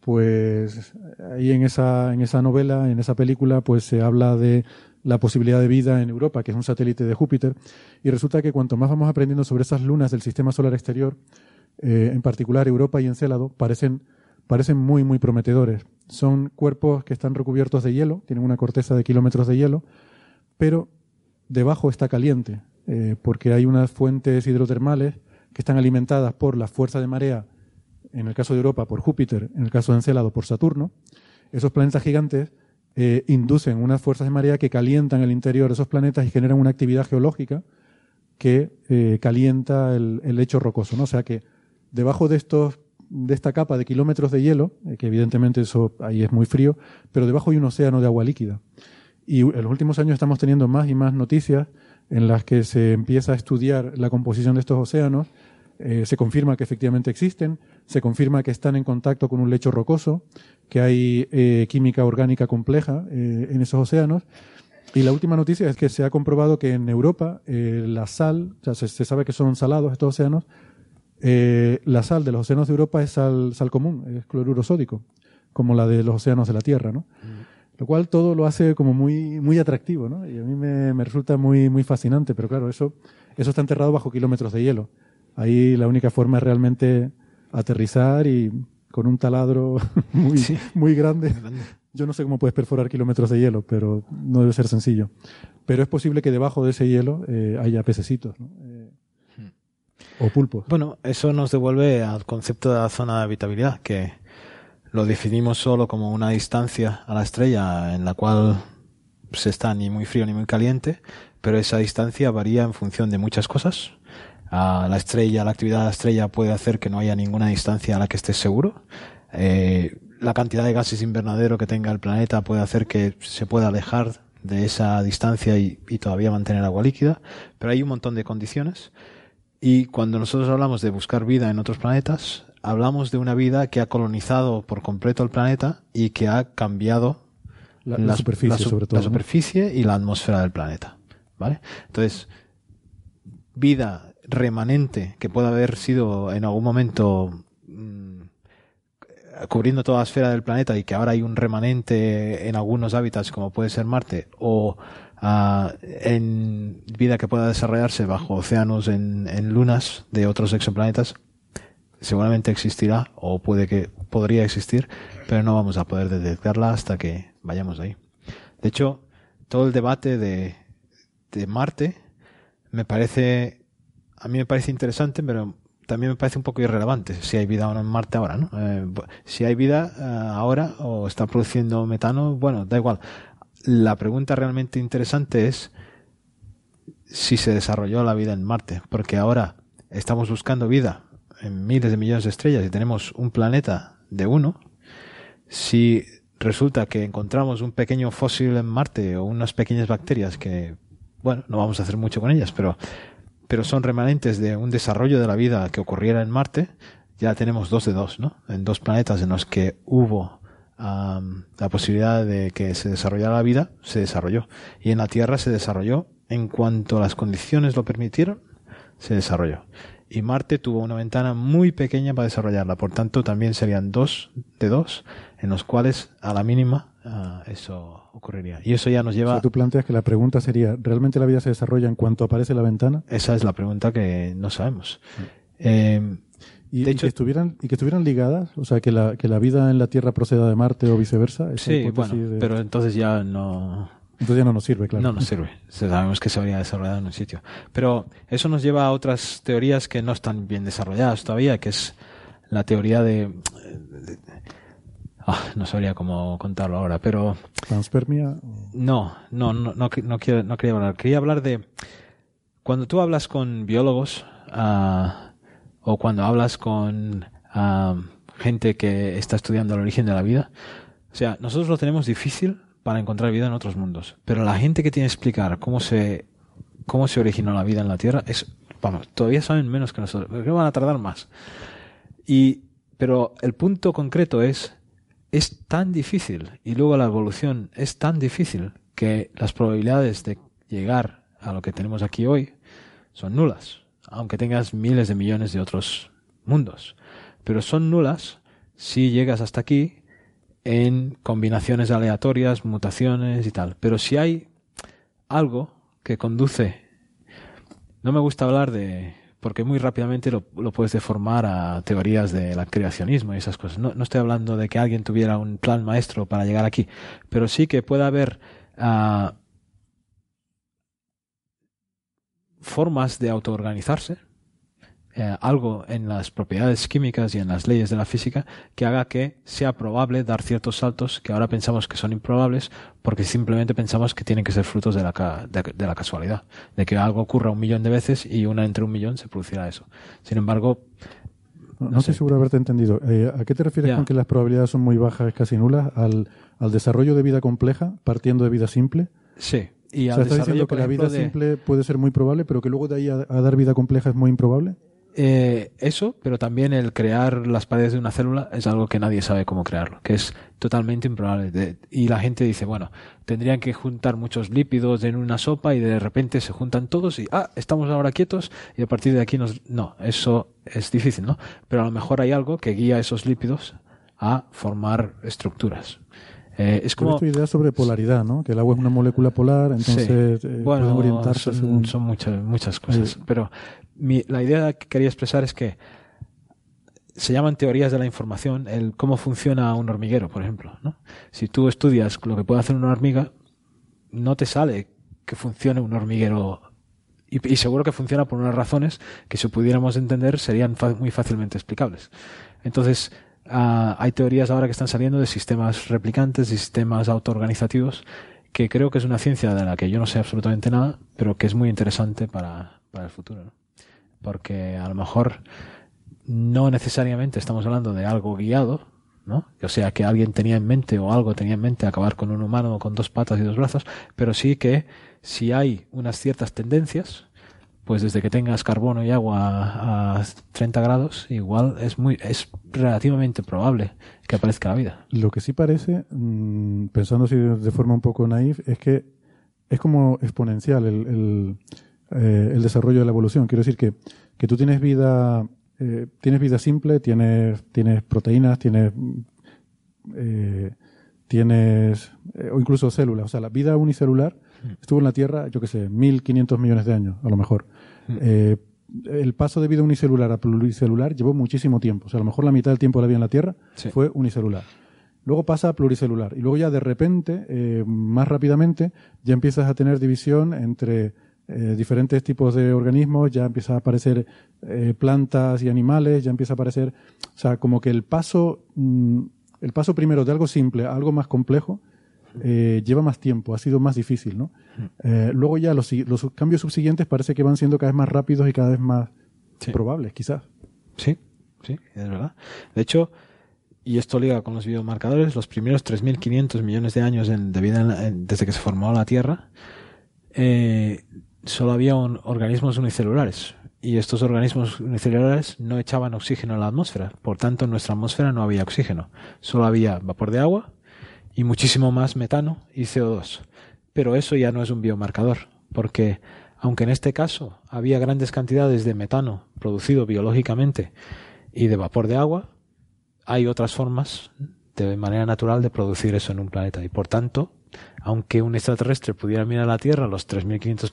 Pues ahí en esa, en esa novela, en esa película, pues se habla de la posibilidad de vida en Europa, que es un satélite de Júpiter, y resulta que cuanto más vamos aprendiendo sobre esas lunas del sistema solar exterior, eh, en particular Europa y Encélado, parecen, parecen muy, muy prometedores. Son cuerpos que están recubiertos de hielo, tienen una corteza de kilómetros de hielo, pero debajo está caliente, eh, porque hay unas fuentes hidrotermales que están alimentadas por la fuerza de marea, en el caso de Europa por Júpiter, en el caso de Encélado por Saturno. Esos planetas gigantes eh, inducen unas fuerzas de marea que calientan el interior de esos planetas y generan una actividad geológica que eh, calienta el, lecho rocoso. ¿no? O sea que debajo de estos de esta capa de kilómetros de hielo, eh, que evidentemente eso ahí es muy frío, pero debajo hay un océano de agua líquida. Y en los últimos años estamos teniendo más y más noticias en las que se empieza a estudiar la composición de estos océanos, eh, se confirma que efectivamente existen, se confirma que están en contacto con un lecho rocoso, que hay eh, química orgánica compleja eh, en esos océanos. Y la última noticia es que se ha comprobado que en Europa la sal, o sea, se, se, sabe que son salados estos océanos, la sal de los océanos de Europa es sal, sal común, es cloruro sódico, como la de los océanos de la Tierra, ¿no? Mm lo cual todo lo hace como muy, muy atractivo, ¿no? Y a mí me, me, resulta muy, muy fascinante, pero claro, eso, eso está enterrado bajo kilómetros de hielo. Ahí la única forma es realmente aterrizar y con un taladro muy, sí. muy grande. Yo no sé cómo puedes perforar kilómetros de hielo, pero no debe ser sencillo. Pero es posible que debajo de ese hielo eh, haya pececitos, ¿no? Eh, o pulpos. Bueno, eso nos devuelve al concepto de la zona de habitabilidad, que lo definimos solo como una distancia a la estrella en la cual se está ni muy frío ni muy caliente, pero esa distancia varía en función de muchas cosas. A la estrella, la actividad de la estrella puede hacer que no haya ninguna distancia a la que estés seguro. Eh, la cantidad de gases invernadero que tenga el planeta puede hacer que se pueda alejar de esa distancia y, y todavía mantener agua líquida, pero hay un montón de condiciones. Y cuando nosotros hablamos de buscar vida en otros planetas, hablamos de una vida que ha colonizado por completo el planeta y que ha cambiado la, la, la superficie, la, sobre todo, la superficie y la atmósfera del planeta. ¿Vale? Entonces, vida remanente que pueda haber sido en algún momento mmm, cubriendo toda la esfera del planeta y que ahora hay un remanente en algunos hábitats como puede ser Marte o uh, en vida que pueda desarrollarse bajo océanos en, en lunas de otros exoplanetas seguramente existirá o puede que podría existir, pero no vamos a poder detectarla hasta que vayamos ahí. De hecho, todo el debate de, de Marte me parece, a mí me parece interesante, pero también me parece un poco irrelevante si hay vida o no en Marte ahora, ¿no? Eh, si hay vida uh, ahora o está produciendo metano, bueno, da igual. La pregunta realmente interesante es si se desarrolló la vida en Marte, porque ahora estamos buscando vida en miles de millones de estrellas y tenemos un planeta de uno, si resulta que encontramos un pequeño fósil en Marte o unas pequeñas bacterias que, bueno, no vamos a hacer mucho con ellas, pero, pero son remanentes de un desarrollo de la vida que ocurriera en Marte, ya tenemos dos de dos, ¿no? En dos planetas en los que hubo um, la posibilidad de que se desarrollara la vida, se desarrolló. Y en la Tierra se desarrolló en cuanto las condiciones lo permitieron, se desarrolló y Marte tuvo una ventana muy pequeña para desarrollarla. Por tanto, también serían dos de dos, en los cuales a la mínima uh, eso ocurriría. Y eso ya nos lleva. O sea, tú planteas que la pregunta sería: ¿realmente la vida se desarrolla en cuanto aparece la ventana? Esa es la pregunta que no sabemos. Sí. Eh, y, de hecho, y que estuvieran y que estuvieran ligadas, o sea, que la que la vida en la Tierra proceda de Marte o viceversa. Sí, bueno, de... pero entonces ya no entonces ya no nos sirve, claro. No nos sirve. Sabemos que se habría desarrollado en un sitio. Pero eso nos lleva a otras teorías que no están bien desarrolladas todavía, que es la teoría de... de oh, no sabría cómo contarlo ahora, pero... ¿Panspermia? No, no, no, no, no, quiero, no quería hablar. Quería hablar de... Cuando tú hablas con biólogos uh, o cuando hablas con uh, gente que está estudiando el origen de la vida, o sea, nosotros lo tenemos difícil para encontrar vida en otros mundos. Pero la gente que tiene que explicar cómo se, cómo se originó la vida en la Tierra es, vamos, todavía saben menos que nosotros. Creo que van a tardar más. Y, pero el punto concreto es, es tan difícil y luego la evolución es tan difícil que las probabilidades de llegar a lo que tenemos aquí hoy son nulas, aunque tengas miles de millones de otros mundos. Pero son nulas si llegas hasta aquí en combinaciones aleatorias, mutaciones y tal. Pero si hay algo que conduce. No me gusta hablar de. Porque muy rápidamente lo, puedes deformar a teorías del creacionismo y esas cosas. No, estoy hablando de que alguien tuviera un plan maestro para llegar aquí, pero sí que puede haber uh, formas de autoorganizarse eh, algo en las propiedades químicas y en las leyes de la física que haga que sea probable dar ciertos saltos que ahora pensamos que son improbables porque simplemente pensamos que tienen que ser frutos de la, de, de la casualidad, de que algo ocurra un millón de veces y una entre un millón se producirá eso. Sin embargo, no, no estoy seguro de haberte entendido. Eh, ¿A qué te refieres con que las probabilidades son muy bajas, casi nulas? ¿Al, al desarrollo de vida compleja partiendo de vida simple? sí. Y o sea, ¿estás desarrollo, diciendo que la vida de- simple puede ser muy probable, pero que luego de ahí a, a dar vida compleja es muy improbable? Eh, eso, pero también el crear las paredes de una célula es algo que nadie sabe cómo crearlo, que es totalmente improbable. Y la gente dice, bueno, tendrían que juntar muchos lípidos en una sopa y de repente se juntan todos y, ah, estamos ahora quietos y a partir de aquí nos... No, eso es difícil, ¿no? Pero a lo mejor hay algo que guía esos lípidos a formar estructuras. Eh, es como... visto ideas sobre polaridad, ¿no? Que el agua es una molécula polar, entonces Sí. eh, bueno, pueden orientarse son, según... son muchas, muchas cosas. Pero mi- la idea que quería expresar es que se llaman teorías de la información el cómo funciona un hormiguero, por ejemplo. ¿no? Si tú estudias lo que puede hacer una hormiga, no te sale que funcione un hormiguero. Y, y seguro que funciona por unas razones que si pudiéramos entender serían muy fácilmente explicables. Entonces, ah, hay teorías ahora que están saliendo de sistemas replicantes, de sistemas autoorganizativos, que creo que es una ciencia de la que yo no sé absolutamente nada, pero que es muy interesante para, para el futuro. ¿no? Porque a lo mejor no necesariamente estamos hablando de algo guiado, ¿no? O sea, que alguien tenía en mente o algo tenía en mente acabar con un humano con dos patas y dos brazos, pero sí que si hay unas ciertas tendencias, pues desde que tengas carbono y agua a, a 30 grados, igual es muy es relativamente probable que aparezca la vida. Lo que sí parece, mm, pensando así de forma un poco naif, es que es como exponencial el, el, eh, el desarrollo de la evolución. Quiero decir que, que tú tienes vida, eh, tienes vida simple, tienes, tienes proteínas, tienes, mm, eh, tienes, eh, o incluso células. O sea, la vida unicelular estuvo en la Tierra, yo qué sé, 1500 millones de años, a lo mejor. Eh, el paso de vida unicelular a pluricelular llevó muchísimo tiempo. O sea, a lo mejor la mitad del tiempo de la vida en la Tierra Sí. fue unicelular. Luego pasa a pluricelular. Y luego ya de repente, eh, más rápidamente, ya empiezas a tener división entre eh, diferentes tipos de organismos, ya empieza a aparecer eh, plantas y animales, ya empieza a aparecer, o sea, como que el paso, mm, el paso primero de algo simple a algo más complejo eh, lleva más tiempo, ha sido más difícil, ¿no? Eh, luego ya los, los cambios subsiguientes parece que van siendo cada vez más rápidos y cada vez más Sí. probables, quizás. Sí, sí, es verdad. De hecho, y esto liga con los biomarcadores, los primeros 3.500 millones de años en- de vida en la- en- desde que se formó la Tierra, eh, solo había un- organismos unicelulares. Y estos organismos unicelulares no echaban oxígeno a la atmósfera. Por tanto, en nuestra atmósfera no había oxígeno. Solo había vapor de agua y muchísimo más metano y CO2. Pero eso ya no es un biomarcador, porque aunque en este caso había grandes cantidades de metano producido biológicamente y de vapor de agua, hay otras formas de manera natural de producir eso en un planeta. Y por tanto, aunque un extraterrestre pudiera mirar la Tierra los 3.500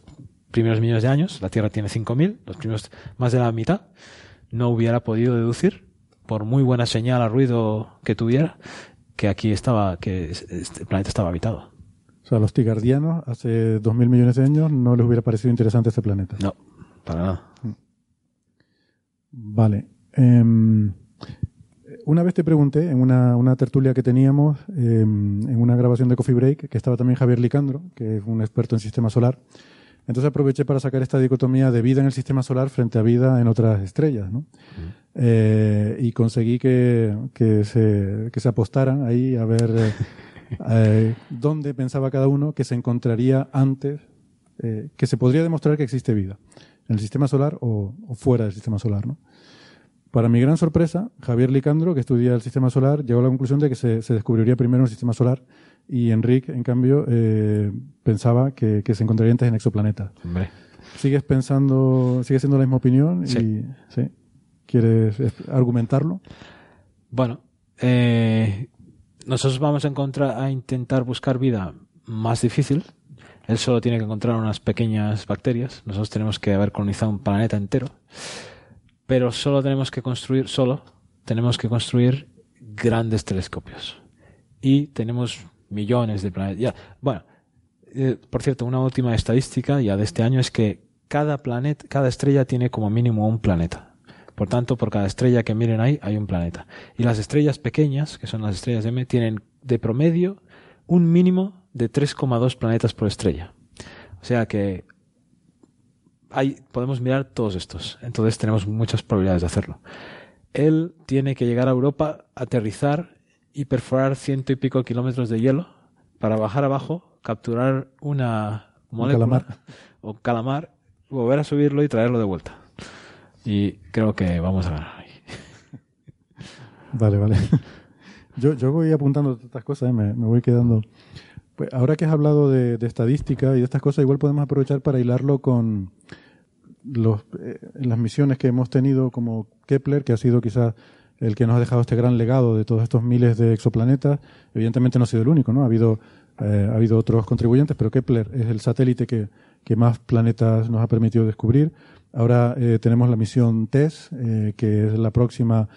primeros millones de años, la Tierra tiene 5.000, los primeros más de la mitad, no hubiera podido deducir, por muy buena señal a ruido que tuviera, que aquí estaba, que es- este planeta estaba habitado. O sea, a los tigardianos hace dos mil millones de años no les hubiera parecido interesante este planeta. No, para nada. Vale. Em, una vez te pregunté en una, una tertulia que teníamos, em, en una grabación de Coffee Break, que estaba también Javier Licandro, que es un experto en sistema solar. Entonces aproveché para sacar esta dicotomía de vida en el sistema solar frente a vida en otras estrellas, ¿no? Eh, y conseguí que, que, se, que se apostaran ahí a ver eh, eh, dónde pensaba cada uno que se encontraría antes, eh, que se podría demostrar que existe vida, en el sistema solar o, o fuera del sistema solar, ¿no? Para mi gran sorpresa, Javier Licandro, que estudia el sistema solar, llegó a la conclusión de que se, se descubriría primero un sistema solar y Enrique, en cambio, eh, pensaba que, que se encontraría antes en exoplanetas. Hombre. ¿Sigues pensando, sigues siendo la misma opinión? Sí. Y, ¿sí? ¿Quieres argumentarlo? Bueno, eh, nosotros vamos a encontrar a intentar buscar vida más difícil Él solo tiene que encontrar unas pequeñas bacterias. Nosotros tenemos que haber colonizado un planeta entero. Pero solo tenemos que construir, solo tenemos que construir grandes telescopios. Y tenemos millones de planetas. Ya, bueno, eh, por cierto, una última estadística ya de este año es que cada planeta, cada estrella tiene como mínimo un planeta. Por tanto, por cada estrella que miren ahí hay un planeta. Y las estrellas pequeñas, que son las estrellas M, tienen de promedio un mínimo de 3,2 planetas por estrella. O sea que hay, podemos mirar todos estos. Entonces tenemos muchas probabilidades de hacerlo. Él tiene que llegar a Europa, aterrizar y perforar ciento y pico kilómetros de hielo para bajar abajo, capturar una molécula calamar. o calamar, volver a subirlo y traerlo de vuelta. Y creo que vamos a ganar. Vale, vale. Yo, yo voy apuntando estas cosas, ¿eh? me, me voy quedando. Pues ahora que has hablado de, de estadística y de estas cosas, igual podemos aprovechar para hilarlo con los, eh, las misiones que hemos tenido como Kepler, que ha sido quizás el que nos ha dejado este gran legado de todos estos miles de exoplanetas. Evidentemente no ha sido el único, ¿no? Ha habido, eh, ha habido otros contribuyentes, pero Kepler es el satélite que, que más planetas nos ha permitido descubrir. Ahora eh, tenemos la misión TESS, eh, que es la próxima,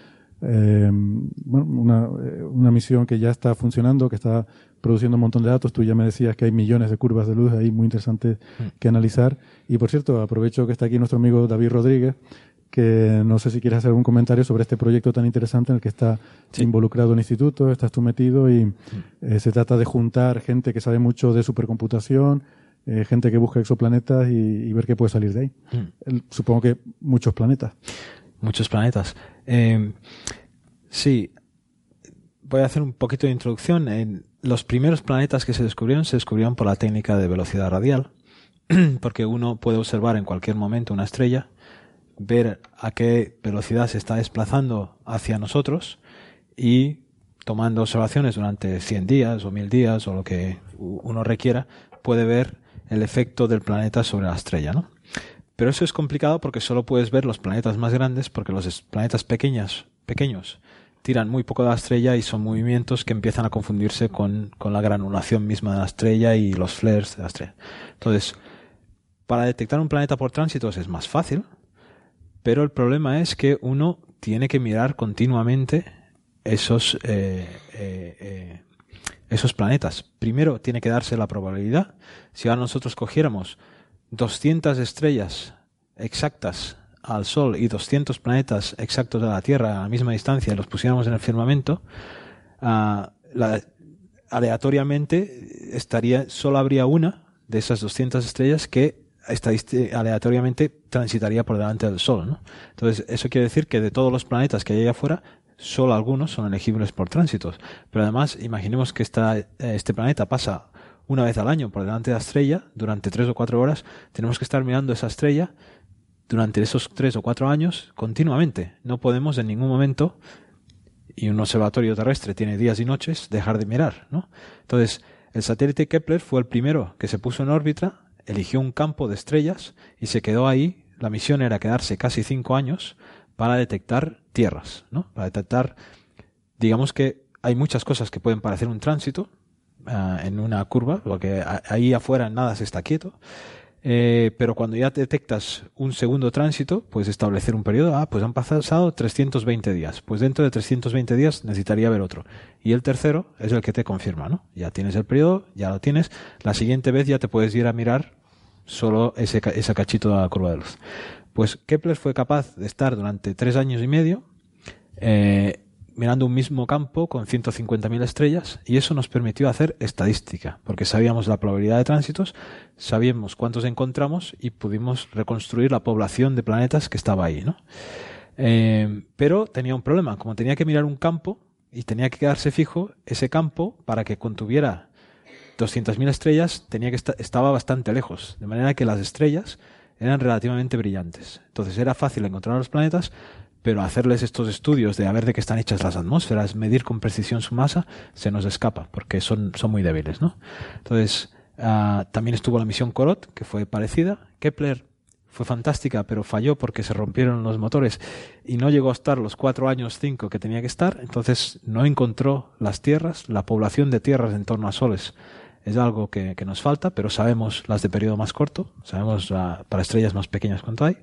eh, bueno, una, eh, una misión que ya está funcionando, que está produciendo un montón de datos. Tú ya me decías que hay millones de curvas de luz ahí muy interesantes que analizar. Y por cierto, aprovecho que está aquí nuestro amigo David Rodríguez, que no sé si quieres hacer algún comentario sobre este proyecto tan interesante en el que está involucrado el instituto, estás tú metido y eh, se trata de juntar gente que sabe mucho de supercomputación, eh, gente que busca exoplanetas y, y ver qué puede salir de ahí. El- supongo que muchos planetas. Muchos planetas. Eh, sí, voy a hacer un poquito de introducción. En los primeros planetas que se descubrieron se descubrieron por la técnica de velocidad radial, porque uno puede observar en cualquier momento una estrella, ver a qué velocidad se está desplazando hacia nosotros y tomando observaciones durante 100 días o 1000 días o lo que uno requiera, puede ver el efecto del planeta sobre la estrella, ¿no? Pero eso es complicado porque solo puedes ver los planetas más grandes, porque los planetas pequeños, pequeños tiran muy poco de la estrella y son movimientos que empiezan a confundirse con, con la granulación misma de la estrella y los flares de la estrella. Entonces, para detectar un planeta por tránsitos es más fácil, pero el problema es que uno tiene que mirar continuamente esos, eh, eh, eh, esos planetas. Primero tiene que darse la probabilidad. Si ahora nosotros cogiéramos 200 estrellas exactas al Sol y 200 planetas exactos de la Tierra a la misma distancia y los pusiéramos en el firmamento, la- aleatoriamente estaría, solo habría una de esas 200 estrellas que aleatoriamente transitaría por delante del Sol. ¿no? Entonces, eso quiere decir que de todos los planetas que hay allá afuera, solo algunos son elegibles por tránsitos. Pero además, imaginemos que esta, eh, este planeta pasa una vez al año por delante de la estrella durante tres o cuatro horas. Tenemos que estar mirando esa estrella durante esos tres o cuatro años continuamente. No podemos en ningún momento, y un observatorio terrestre tiene días y noches, dejar de mirar. ¿no? Entonces, el satélite Kepler fue el primero que se puso en órbita, eligió un campo de estrellas y se quedó ahí. La misión era quedarse casi cinco años para detectar tierras, ¿no? para detectar, digamos que hay muchas cosas que pueden parecer un tránsito ah, en una curva, porque ahí afuera nada se está quieto. Eh, pero cuando ya detectas un segundo tránsito, puedes establecer un periodo. Ah, pues han pasado 320 días. Pues dentro de 320 días necesitaría ver otro. Y el tercero es el que te confirma, ¿no? Ya tienes el periodo, ya lo tienes. La siguiente vez ya te puedes ir a mirar solo ese, ese cachito de la curva de luz. Pues Kepler fue capaz de estar durante tres años y medio eh, mirando un mismo campo con 150.000 estrellas y eso nos permitió hacer estadística, porque sabíamos la probabilidad de tránsitos, sabíamos cuántos encontramos y pudimos reconstruir la población de planetas que estaba ahí, ¿no? Eh, pero tenía un problema, como tenía que mirar un campo y tenía que quedarse fijo, ese campo, para que contuviera 200.000 estrellas, tenía que esta- estaba bastante lejos, de manera que las estrellas eran relativamente brillantes. Entonces era fácil encontrar los planetas, pero hacerles estos estudios de a ver de qué están hechas las atmósferas, medir con precisión su masa, se nos escapa, porque son, son muy débiles, ¿no? Entonces, ah, también estuvo la misión Corot, que fue parecida. Kepler fue fantástica, pero falló porque se rompieron los motores y no llegó a estar los cuatro años, cinco que tenía que estar. Entonces no encontró las tierras, la población de tierras en torno a soles Es algo que, nos falta, pero sabemos las de periodo más corto, sabemos para estrellas más pequeñas cuánto hay.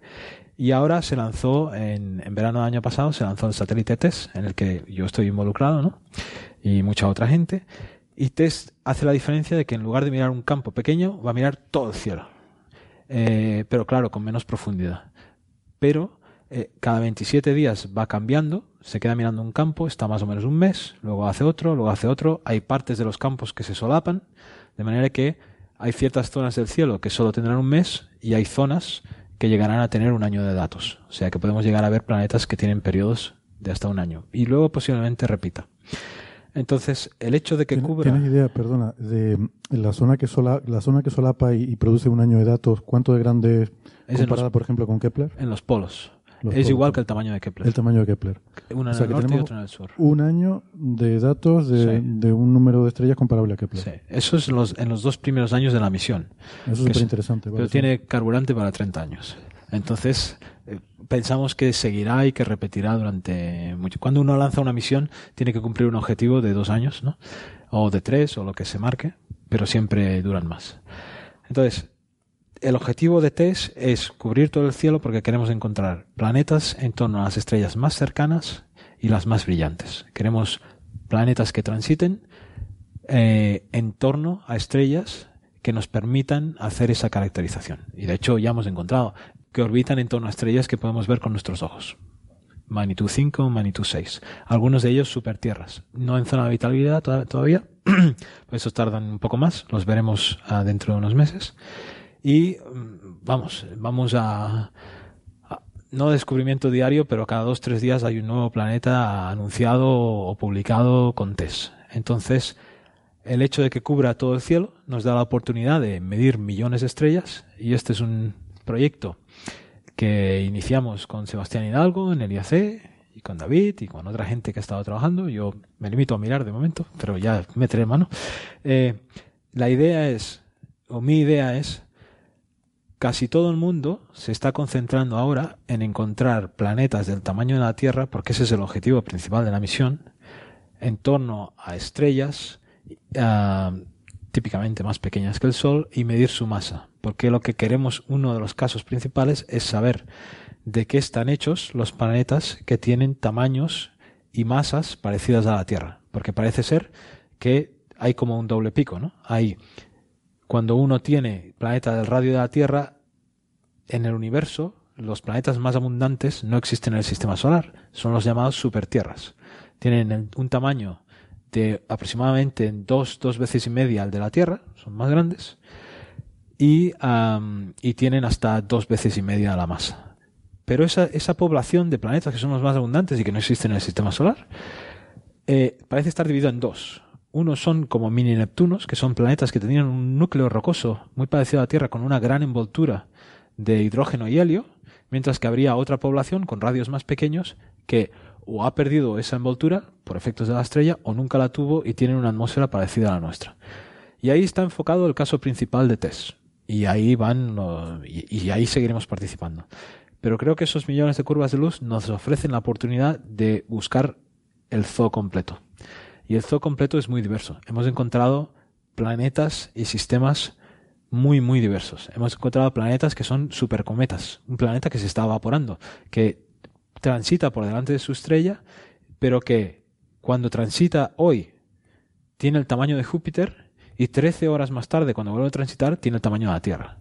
Y ahora se lanzó, en, en verano del año pasado, se lanzó el satélite TESS, en el que yo estoy involucrado, ¿no? Y mucha otra gente. Y TESS hace la diferencia de que en lugar de mirar un campo pequeño, va a mirar todo el cielo. Eh, pero claro, con menos profundidad. Pero eh, cada 27 días va cambiando, se queda mirando un campo, está más o menos un mes, luego hace otro, luego hace otro. Hay partes de los campos que se solapan, de manera que hay ciertas zonas del cielo que solo tendrán un mes y hay zonas que llegarán a tener un año de datos. O sea que podemos llegar a ver planetas que tienen periodos de hasta un año y luego posiblemente repita. Entonces, el hecho de que ¿Tienes- cubra... ¿Tienes idea, perdona, de la zona que sola, la zona que solapa y, y produce un año de datos, cuánto de grande es comparada, los- por ejemplo, con Kepler? En los polos. Los es igual que el tamaño de Kepler. El tamaño de Kepler. Uno o en sea el norte y otro en el sur. Un año de datos de, Sí. de un número de estrellas comparable a Kepler. Sí, eso es en los, en los dos primeros años de la misión. Eso es súper interesante. Pero tiene carburante para 30 años. Entonces, eh, pensamos que seguirá y que repetirá durante mucho. Cuando uno lanza una misión, tiene que cumplir un objetivo de dos años, ¿no? O de tres, o lo que se marque, pero siempre duran más. Entonces, el objetivo de TESS es cubrir todo el cielo porque queremos encontrar planetas en torno a las estrellas más cercanas y las más brillantes. Queremos planetas que transiten eh, en torno a estrellas que nos permitan hacer esa caracterización. Y de hecho ya hemos encontrado que orbitan en torno a estrellas que podemos ver con nuestros ojos. Magnitud 5, magnitud 6. Algunos de ellos supertierras. No en zona de habitabilidad toda- todavía. Por eso tardan un poco más. Los veremos ah, dentro de unos meses. Y mm, vamos, vamos a, a- no descubrimiento diario, pero cada dos tres días hay un nuevo planeta anunciado o publicado con test. Entonces, el hecho de que cubra todo el cielo nos da la oportunidad de medir millones de estrellas y este es un proyecto que iniciamos con Sebastián Hidalgo en el IAC y con David y con otra gente que ha estado trabajando. Yo me limito a mirar de momento, pero ya meteré mano. Eh, la idea es, o mi idea es, casi todo el mundo se está concentrando ahora en encontrar planetas del tamaño de la Tierra, porque ese es el objetivo principal de la misión, en torno a estrellas ah, típicamente más pequeñas que el Sol y medir su masa. Porque lo que queremos, uno de los casos principales, es saber de qué están hechos los planetas que tienen tamaños y masas parecidas a la Tierra. Porque parece ser que hay como un doble pico, ¿no? Hay cuando uno tiene planeta del radio de la Tierra, en el universo, los planetas más abundantes no existen en el sistema solar, son los llamados supertierras. Tienen un tamaño de aproximadamente dos, dos veces y media al de la Tierra, son más grandes, y, am, y tienen hasta dos veces y media la masa. Pero esa, esa población de planetas que son los más abundantes y que no existen en el sistema solar, eh, parece estar dividido en dos. Unos son como mini Neptunos, que son planetas que tenían un núcleo rocoso muy parecido a la Tierra con una gran envoltura de hidrógeno y helio, mientras que habría otra población con radios más pequeños que o ha perdido esa envoltura por efectos de la estrella o nunca la tuvo y tienen una atmósfera parecida a la nuestra. Y ahí está enfocado el caso principal de TESS. Y ahí van y ahí seguiremos participando. Pero creo que esos millones de curvas de luz nos ofrecen la oportunidad de buscar el zoo completo. Y el zoo completo es muy diverso. Hemos encontrado planetas y sistemas muy, muy diversos. Hemos encontrado planetas que son supercometas. Un planeta que se está evaporando, que transita por delante de su estrella, pero que cuando transita hoy tiene el tamaño de Júpiter y 13 horas más tarde, cuando vuelve a transitar, tiene el tamaño de la Tierra.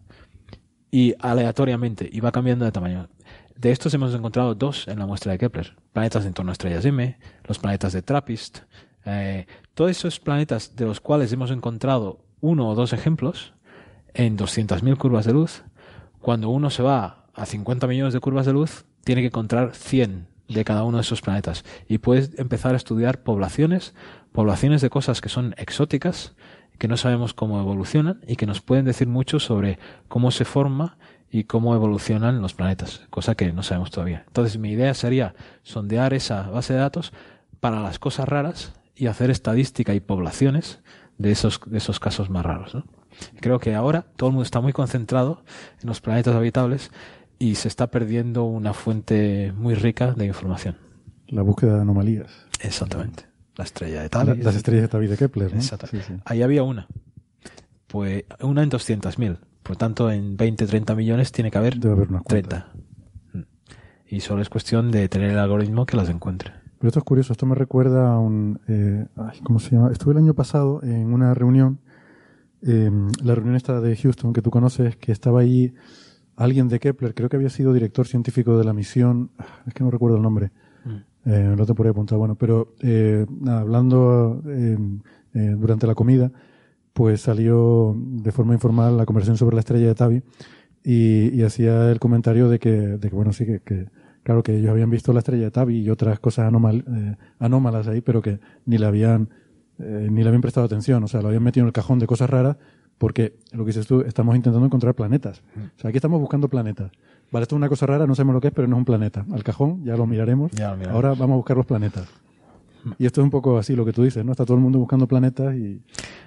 Y aleatoriamente, y va cambiando de tamaño. De estos hemos encontrado dos en la muestra de Kepler. Planetas en torno a estrellas M, los planetas de Trappist. Eh, todos esos planetas de los cuales hemos encontrado uno o dos ejemplos en 200.000 curvas de luz, cuando uno se va a 50 millones de curvas de luz, tiene que encontrar 100 de cada uno de esos planetas. Y puedes empezar a estudiar poblaciones, poblaciones de cosas que son exóticas, que no sabemos cómo evolucionan y que nos pueden decir mucho sobre cómo se forma y cómo evolucionan los planetas, cosa que no sabemos todavía. Entonces mi idea sería sondear esa base de datos para las cosas raras y hacer estadística y poblaciones de esos, de esos casos más raros. ¿no? Creo que ahora todo el mundo está muy concentrado en los planetas habitables y se está perdiendo una fuente muy rica de información. La búsqueda de anomalías. Exactamente. La estrella de La- tal. las estrellas de David de Kepler. ¿no? Sí, sí. Ahí había una. Pues una en 200.000. Por tanto, en 20, 30 millones tiene que haber Debe haber unas cuantas. 30. Mm. Y solo es cuestión de tener el algoritmo que las encuentre. Pero esto es curioso, esto me recuerda a un... eh, ay, ¿Cómo se llama? Estuve el año pasado en una reunión, eh, la reunión esta de Houston que tú conoces, que estaba ahí alguien de Kepler, creo que había sido director científico de la misión, ah, es que no recuerdo el nombre, eh, no te podría apuntar, bueno, pero eh, nada, hablando eh, eh, durante la comida, pues salió de forma informal la conversación sobre la estrella de Tabi y, y hacía el comentario de que, de que bueno, sí, que, que, claro, que ellos habían visto la estrella de Tabi y otras cosas anomal, eh, anómalas ahí, pero que ni le habían, eh, ni le habían prestado atención, o sea, lo habían metido en el cajón de cosas raras porque, lo que dices tú, estamos intentando encontrar planetas. O sea, aquí estamos buscando planetas. Vale, esto es una cosa rara, no sabemos lo que es, pero no es un planeta. Al cajón, ya lo miraremos. Ya lo miraremos. Ahora vamos a buscar los planetas. Y esto es un poco así lo que tú dices, ¿no? Está todo el mundo buscando planetas y...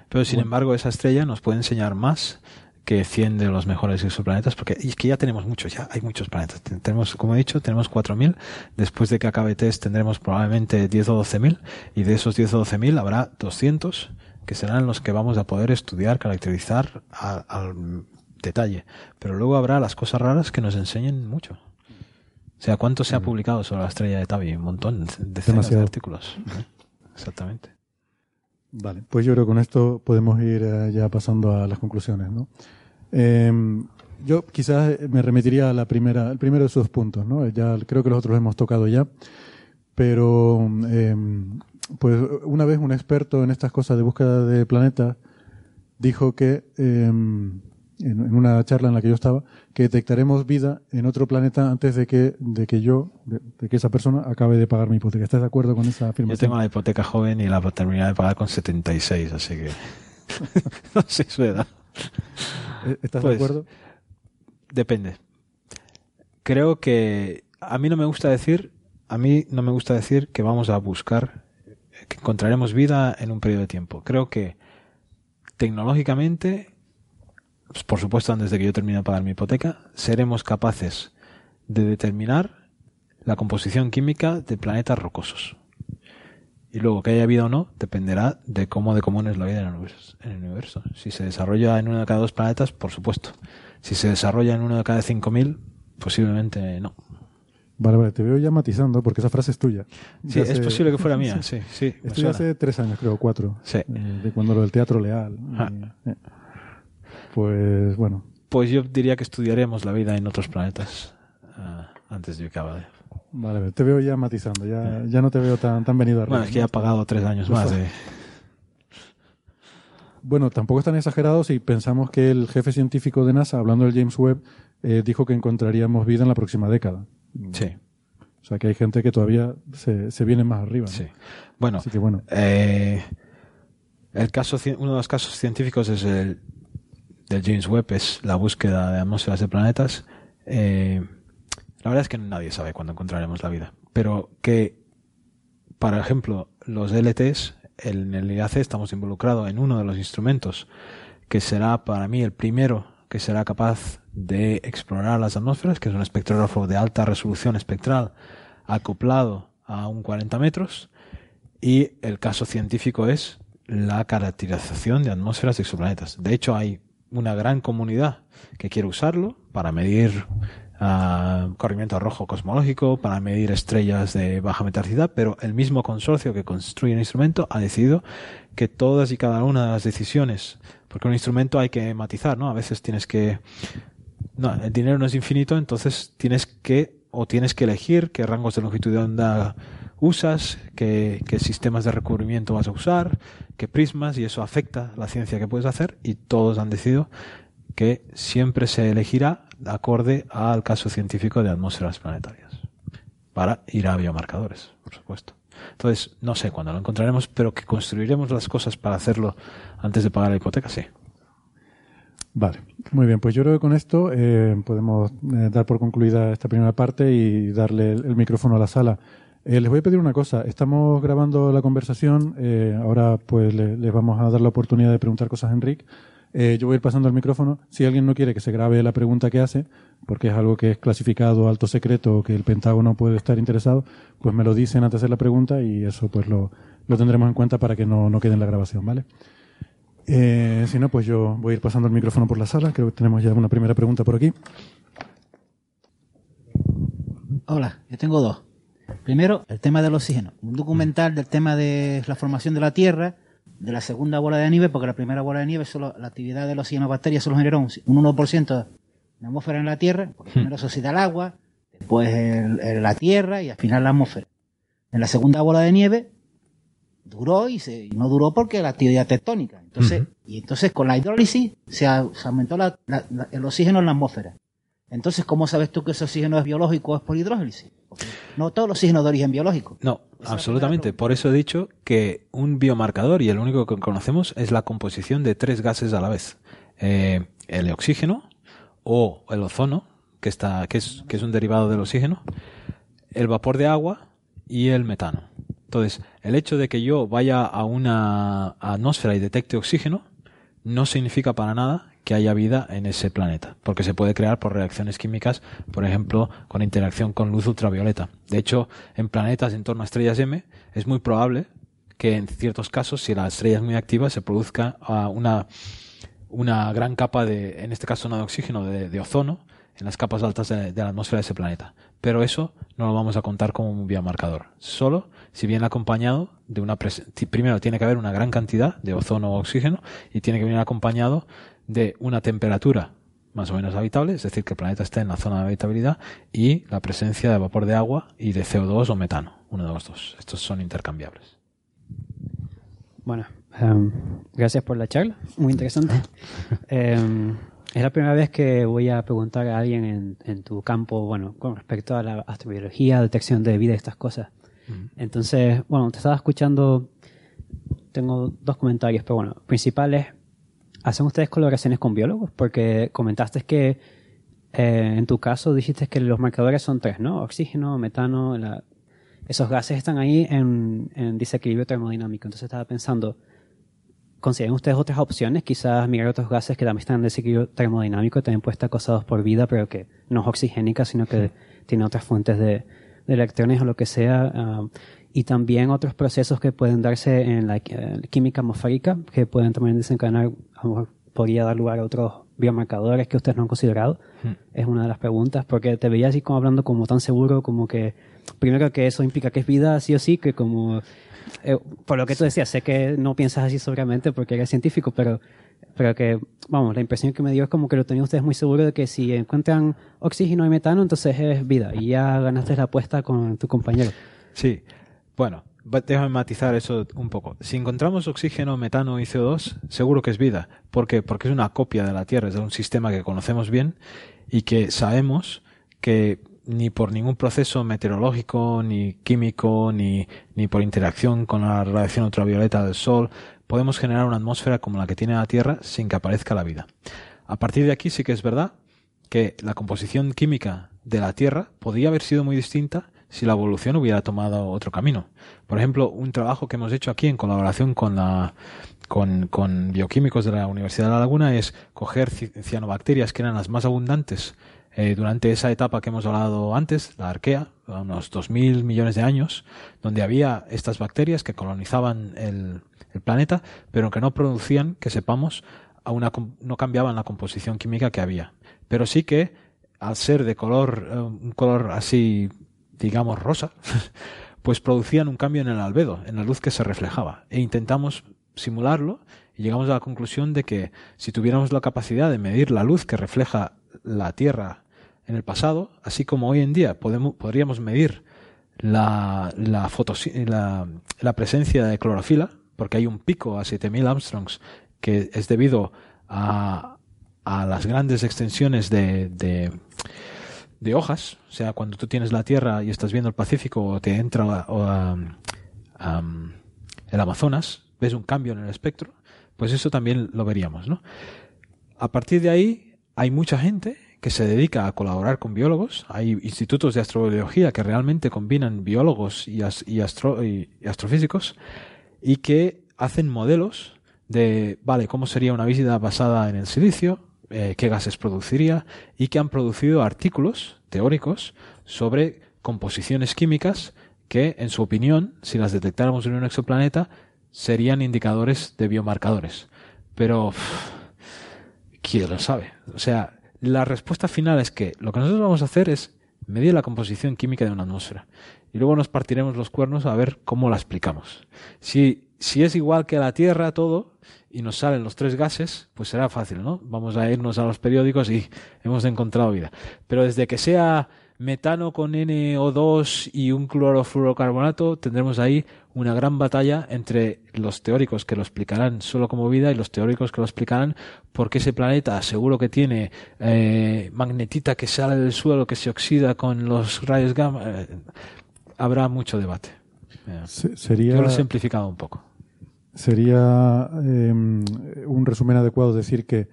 Pero sin embargo, esa estrella nos puede enseñar más que 100 de los mejores exoplanetas, porque es que ya tenemos muchos, ya hay muchos planetas. Ten- Tenemos, como he dicho, tenemos 4.000. Después de que acabe test tendremos probablemente 10 o 12.000 y de esos 10 o 12.000 habrá 200 que serán los que vamos a poder estudiar, caracterizar al detalle. Pero luego habrá las cosas raras que nos enseñen mucho. O sea, ¿cuánto se ha publicado sobre la estrella de Tabi? Un montón, decenas de artículos. ¿eh? Exactamente. Vale, pues yo creo que con esto podemos ir eh, ya pasando a las conclusiones, ¿no? Eh, yo quizás me remitiría a la primera, el primero de esos puntos, ¿no? Ya creo que los otros los hemos tocado ya, pero eh, pues una vez un experto en estas cosas de búsqueda de planetas dijo que eh, en, una charla en la que yo estaba que detectaremos vida en otro planeta antes de que de que yo de, de que esa persona acabe de pagar mi hipoteca. ¿Estás de acuerdo con esa Yo afirmación? tengo la hipoteca joven y la terminé de pagar con 76, así que no sé su edad. ¿Eh, ¿Estás Pues, de acuerdo? Depende. Creo que a mí no me gusta decir, a mí no me gusta decir que vamos a buscar, que encontraremos vida en un periodo de tiempo. Creo que tecnológicamente, pues, por supuesto antes de que yo termine de pagar mi hipoteca, seremos capaces de determinar la composición química de planetas rocosos. Y luego que haya vida o no dependerá de cómo de común es la vida en el universo. En el universo. Si se desarrolla en uno de cada dos planetas, por supuesto. Si se desarrolla en uno de cada 5.000, posiblemente no. Vale, vale, te veo ya matizando porque esa frase es tuya. Sí, De es hace- posible que fuera mía, sí, sí. me Esto hace tres años, creo, cuatro. Sí. eh, de cuando lo del teatro leal. Ah. Eh, pues bueno, Pues yo diría que estudiaremos la vida en otros planetas ah, antes de que acabe. Vale, te veo ya matizando. Ya, ya no te veo tan, tan venido arriba. Bueno, es que ya ha pagado tres años más de... Bueno, tampoco es tan exagerado si pensamos que el jefe científico de NASA, hablando del James Webb, eh, dijo que encontraríamos vida en la próxima década. Sí, O sea que hay gente que todavía se, se viene más arriba. ¿no? sí. Bueno, Así que bueno, Eh, el caso, uno de los casos científicos es el del James Webb, es la búsqueda de atmósferas de planetas. Eh, la verdad es que nadie sabe cuándo encontraremos la vida, pero que, por ejemplo, los LTs, en el IAC estamos involucrados en uno de los instrumentos que será para mí el primero que será capaz de explorar las atmósferas, que es un espectrógrafo de alta resolución espectral acoplado a un 40 metros. Y el caso científico es la caracterización de atmósferas de exoplanetas. De hecho, hay una gran comunidad que quiere usarlo para medir ah, corrimiento rojo cosmológico, para medir estrellas de baja metallicidad, pero el mismo consorcio que construye el instrumento ha decidido que todas y cada una de las decisiones, porque un instrumento hay que matizar, ¿no? A veces tienes que no, el dinero no es infinito, entonces tienes que o tienes que elegir qué rangos de longitud de onda usas, qué, qué sistemas de recubrimiento vas a usar, qué prismas, y eso afecta la ciencia que puedes hacer, y todos han decidido que siempre se elegirá acorde al caso científico de atmósferas planetarias, para ir a biomarcadores, por supuesto. Entonces, no sé cuándo lo encontraremos, pero que construiremos las cosas para hacerlo antes de pagar la hipoteca, sí. Vale, muy bien, pues yo creo que con esto eh, podemos eh, dar por concluida esta primera parte y darle el, micrófono a la sala. Eh, les voy a pedir una cosa, estamos grabando la conversación, eh, ahora pues le- les vamos a dar la oportunidad de preguntar cosas a Enric. Eh, yo voy a ir pasando el micrófono. Si alguien no quiere que se grabe la pregunta que hace, porque es algo que es clasificado alto secreto o que el Pentágono puede estar interesado, pues me lo dicen antes de hacer la pregunta y eso pues lo, lo tendremos en cuenta para que no, no quede en la grabación, ¿vale? Eh, si no, pues yo voy a ir pasando el micrófono por la sala. Creo que tenemos ya una primera pregunta por aquí. Hola, yo tengo dos. Primero, el tema del oxígeno. Un documental del tema de la formación de la Tierra, de la segunda bola de nieve, porque la primera bola de nieve, solo la actividad del oxígeno bacterias solo generó un 1% de atmósfera en la Tierra, porque primero se oxida el agua, después el- el- la Tierra y al final la atmósfera. En la segunda bola de nieve duró y, se, y no duró porque la actividad tectónica. Entonces, Y entonces con la hidrólisis se, aumentó la- la- la- el oxígeno en la atmósfera. Entonces, ¿cómo sabes tú que ese oxígeno es biológico o es por hidrólisis? Porque no todo el oxígeno de origen biológico. No, absolutamente. Por eso he dicho que un biomarcador, y el único que conocemos, es la composición de tres gases a la vez. Eh, el oxígeno o el ozono, que, está, que, es, que es un derivado del oxígeno, el vapor de agua y el metano. Entonces, el hecho de que yo vaya a una atmósfera y detecte oxígeno no significa para nada que haya vida en ese planeta, porque se puede crear por reacciones químicas, por ejemplo, con interacción con luz ultravioleta. De hecho, en planetas en torno a estrellas M es muy probable que en ciertos casos, si la estrella es muy activa, se produzca ah, una, una gran capa de, en este caso no de oxígeno, de, ozono, en las capas altas de, de la atmósfera de ese planeta. Pero eso no lo vamos a contar como un biomarcador. Solo si viene acompañado de una primero tiene que haber una gran cantidad de ozono o oxígeno y tiene que venir acompañado de una temperatura más o menos habitable, es decir, que el planeta esté en la zona de habitabilidad y la presencia de vapor de agua y de CO2 o metano, uno de los dos. Estos son intercambiables. Bueno, em, gracias por la charla, muy interesante. Em, es la primera vez que voy a preguntar a alguien en, en tu campo, bueno, con respecto a la astrobiología, detección de vida y estas cosas. Entonces, bueno, te estaba escuchando, tengo dos comentarios, pero bueno, principales, ¿hacen ustedes colaboraciones con biólogos? Porque comentaste que eh, en tu caso dijiste que los marcadores son tres, ¿no? Oxígeno, metano, la- esos gases están ahí en, en desequilibrio termodinámico. Entonces estaba pensando, ¿consideran ustedes otras opciones? Quizás mirar otros gases que también están en desequilibrio termodinámico, también pueden estar causados por vida, pero que no es oxigénica, sino que tiene otras fuentes de, de electrones o lo que sea. ah, y también otros procesos que pueden darse en la eh, química atmosférica, que pueden también desencadenar, a lo mejor podría dar lugar a otros biomarcadores que ustedes no han considerado. Es una de las preguntas, porque te veía así como hablando como tan seguro, como que primero que eso implica que es vida sí o sí, que como eh, por lo que tú decías, sé que no piensas así sobramente porque eres científico, pero, pero que, vamos, la impresión que me dio es como que lo tenían ustedes muy seguro de que si encuentran oxígeno y metano, entonces es vida. Y ya ganaste la apuesta con tu compañero. Sí, bueno, déjame matizar eso un poco. Si encontramos oxígeno, metano y CO2, seguro que es vida. ¿Por qué? Porque es una copia de la Tierra, es de un sistema que conocemos bien y que sabemos que ni por ningún proceso meteorológico, ni químico, ni, ni por interacción con la radiación ultravioleta del Sol, podemos generar una atmósfera como la que tiene la Tierra sin que aparezca la vida. A partir de aquí sí que es verdad que la composición química de la Tierra podría haber sido muy distinta si la evolución hubiera tomado otro camino. Por ejemplo, un trabajo que hemos hecho aquí en colaboración con la con, con bioquímicos de la Universidad de La Laguna es coger ci- cianobacterias que eran las más abundantes eh, durante esa etapa que hemos hablado antes, la arquea, unos 2.000 millones de años, donde había estas bacterias que colonizaban el, planeta, pero que no producían, que sepamos, a una, no cambiaban la composición química que había. Pero sí que, al ser de color, eh, un color así, digamos, rosa, pues producían un cambio en el albedo, en la luz que se reflejaba. E intentamos simularlo y llegamos a la conclusión de que si tuviéramos la capacidad de medir la luz que refleja la Tierra en el pasado, así como hoy en día podemos, podríamos medir la, la, presencia de clorofila, porque hay un pico a 7000 Armstrongs que es debido a, a las grandes extensiones de, de, de hojas, o sea, cuando tú tienes la Tierra y estás viendo el Pacífico o te entra o, um, el Amazonas, ves un cambio en el espectro, pues eso también lo veríamos, ¿no? A partir de ahí hay mucha gente que se dedica a colaborar con biólogos, hay institutos de astrobiología que realmente combinan biólogos y, as- y astro- y- astrofísicos y que hacen modelos de, vale, cómo sería una vida basada en el silicio, eh, qué gases produciría, y que han producido artículos teóricos sobre composiciones químicas que, en su opinión, si las detectáramos en un exoplaneta, serían indicadores de biomarcadores. pero quién lo sabe. O sea, la respuesta final es que lo que nosotros vamos a hacer es medir la composición química de una atmósfera y luego nos partiremos los cuernos a ver cómo la explicamos. Si, si es igual que la Tierra todo y nos salen los tres gases, pues será fácil, ¿no? Vamos a irnos a los periódicos y hemos encontrado vida. Pero desde que sea metano con NO2 y un clorofluorocarbonato, tendremos ahí una gran batalla entre los teóricos que lo explicarán solo como vida y los teóricos que lo explicarán porque ese planeta seguro que tiene eh, magnetita que sale del suelo, que se oxida con los rayos gamma. Eh, habrá mucho debate. Se- sería, Yo lo he simplificado un poco. Sería eh, un resumen adecuado decir que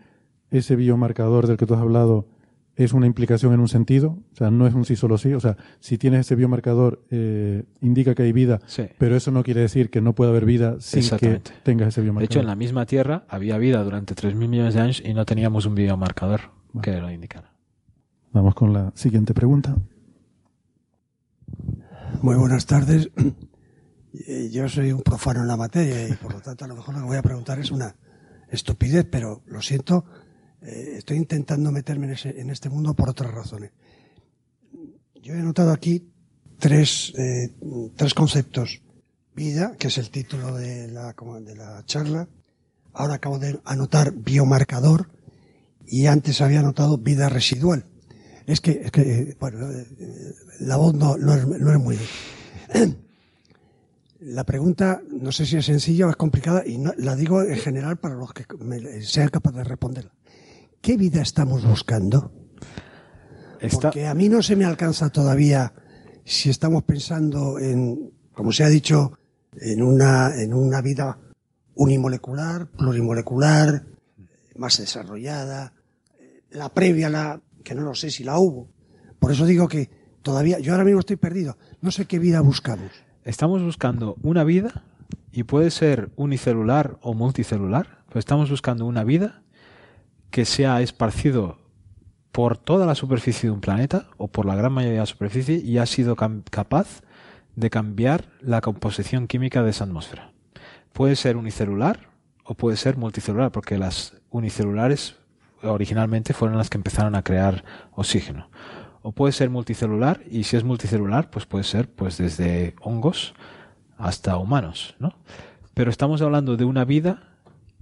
ese biomarcador del que tú has hablado es una implicación en un sentido, o sea, no es un sí solo sí, o sea, si tienes ese biomarcador eh, indica que hay vida, Sí. pero eso no quiere decir que no pueda haber vida sin que tengas ese De biomarcador. hecho, en la misma Tierra había vida durante 3.000 millones de años y no teníamos un biomarcador que lo indicara. Vamos con la siguiente pregunta. Muy buenas tardes. Eh, Yo soy un profano en la materia y por lo tanto a lo mejor lo que voy a preguntar es una estupidez, pero lo siento, eh, estoy intentando meterme en, ese- en este mundo por otras razones. Yo he notado aquí tres, eh, tres conceptos. Vida, que es el título de la, de la charla. Ahora acabo de anotar biomarcador y antes había anotado vida residual. Es que, es que bueno, la voz no, no, es, no es muy... La pregunta, no sé si es sencilla o es complicada, y no- la digo en general para los que me- sean capaces de responderla. ¿Qué vida estamos buscando? Porque a mí no se me alcanza todavía si estamos pensando en, como se ha dicho, en una, en una vida unimolecular, plurimolecular, más desarrollada, eh, la previa, la, que no lo sé si la hubo. Por eso digo que todavía, yo ahora mismo estoy perdido. No sé qué vida buscamos. Estamos buscando una vida y puede ser unicelular o multicelular, pero estamos buscando una vida que sea esparcido por toda la superficie de un planeta o por la gran mayoría de la superficie y ha sido capaz de cambiar la composición química de esa atmósfera. Puede ser unicelular o puede ser multicelular, porque las unicelulares originalmente fueron las que empezaron a crear oxígeno. O puede ser multicelular y si es multicelular, pues puede ser pues desde hongos hasta humanos, ¿no? Pero estamos hablando de una vida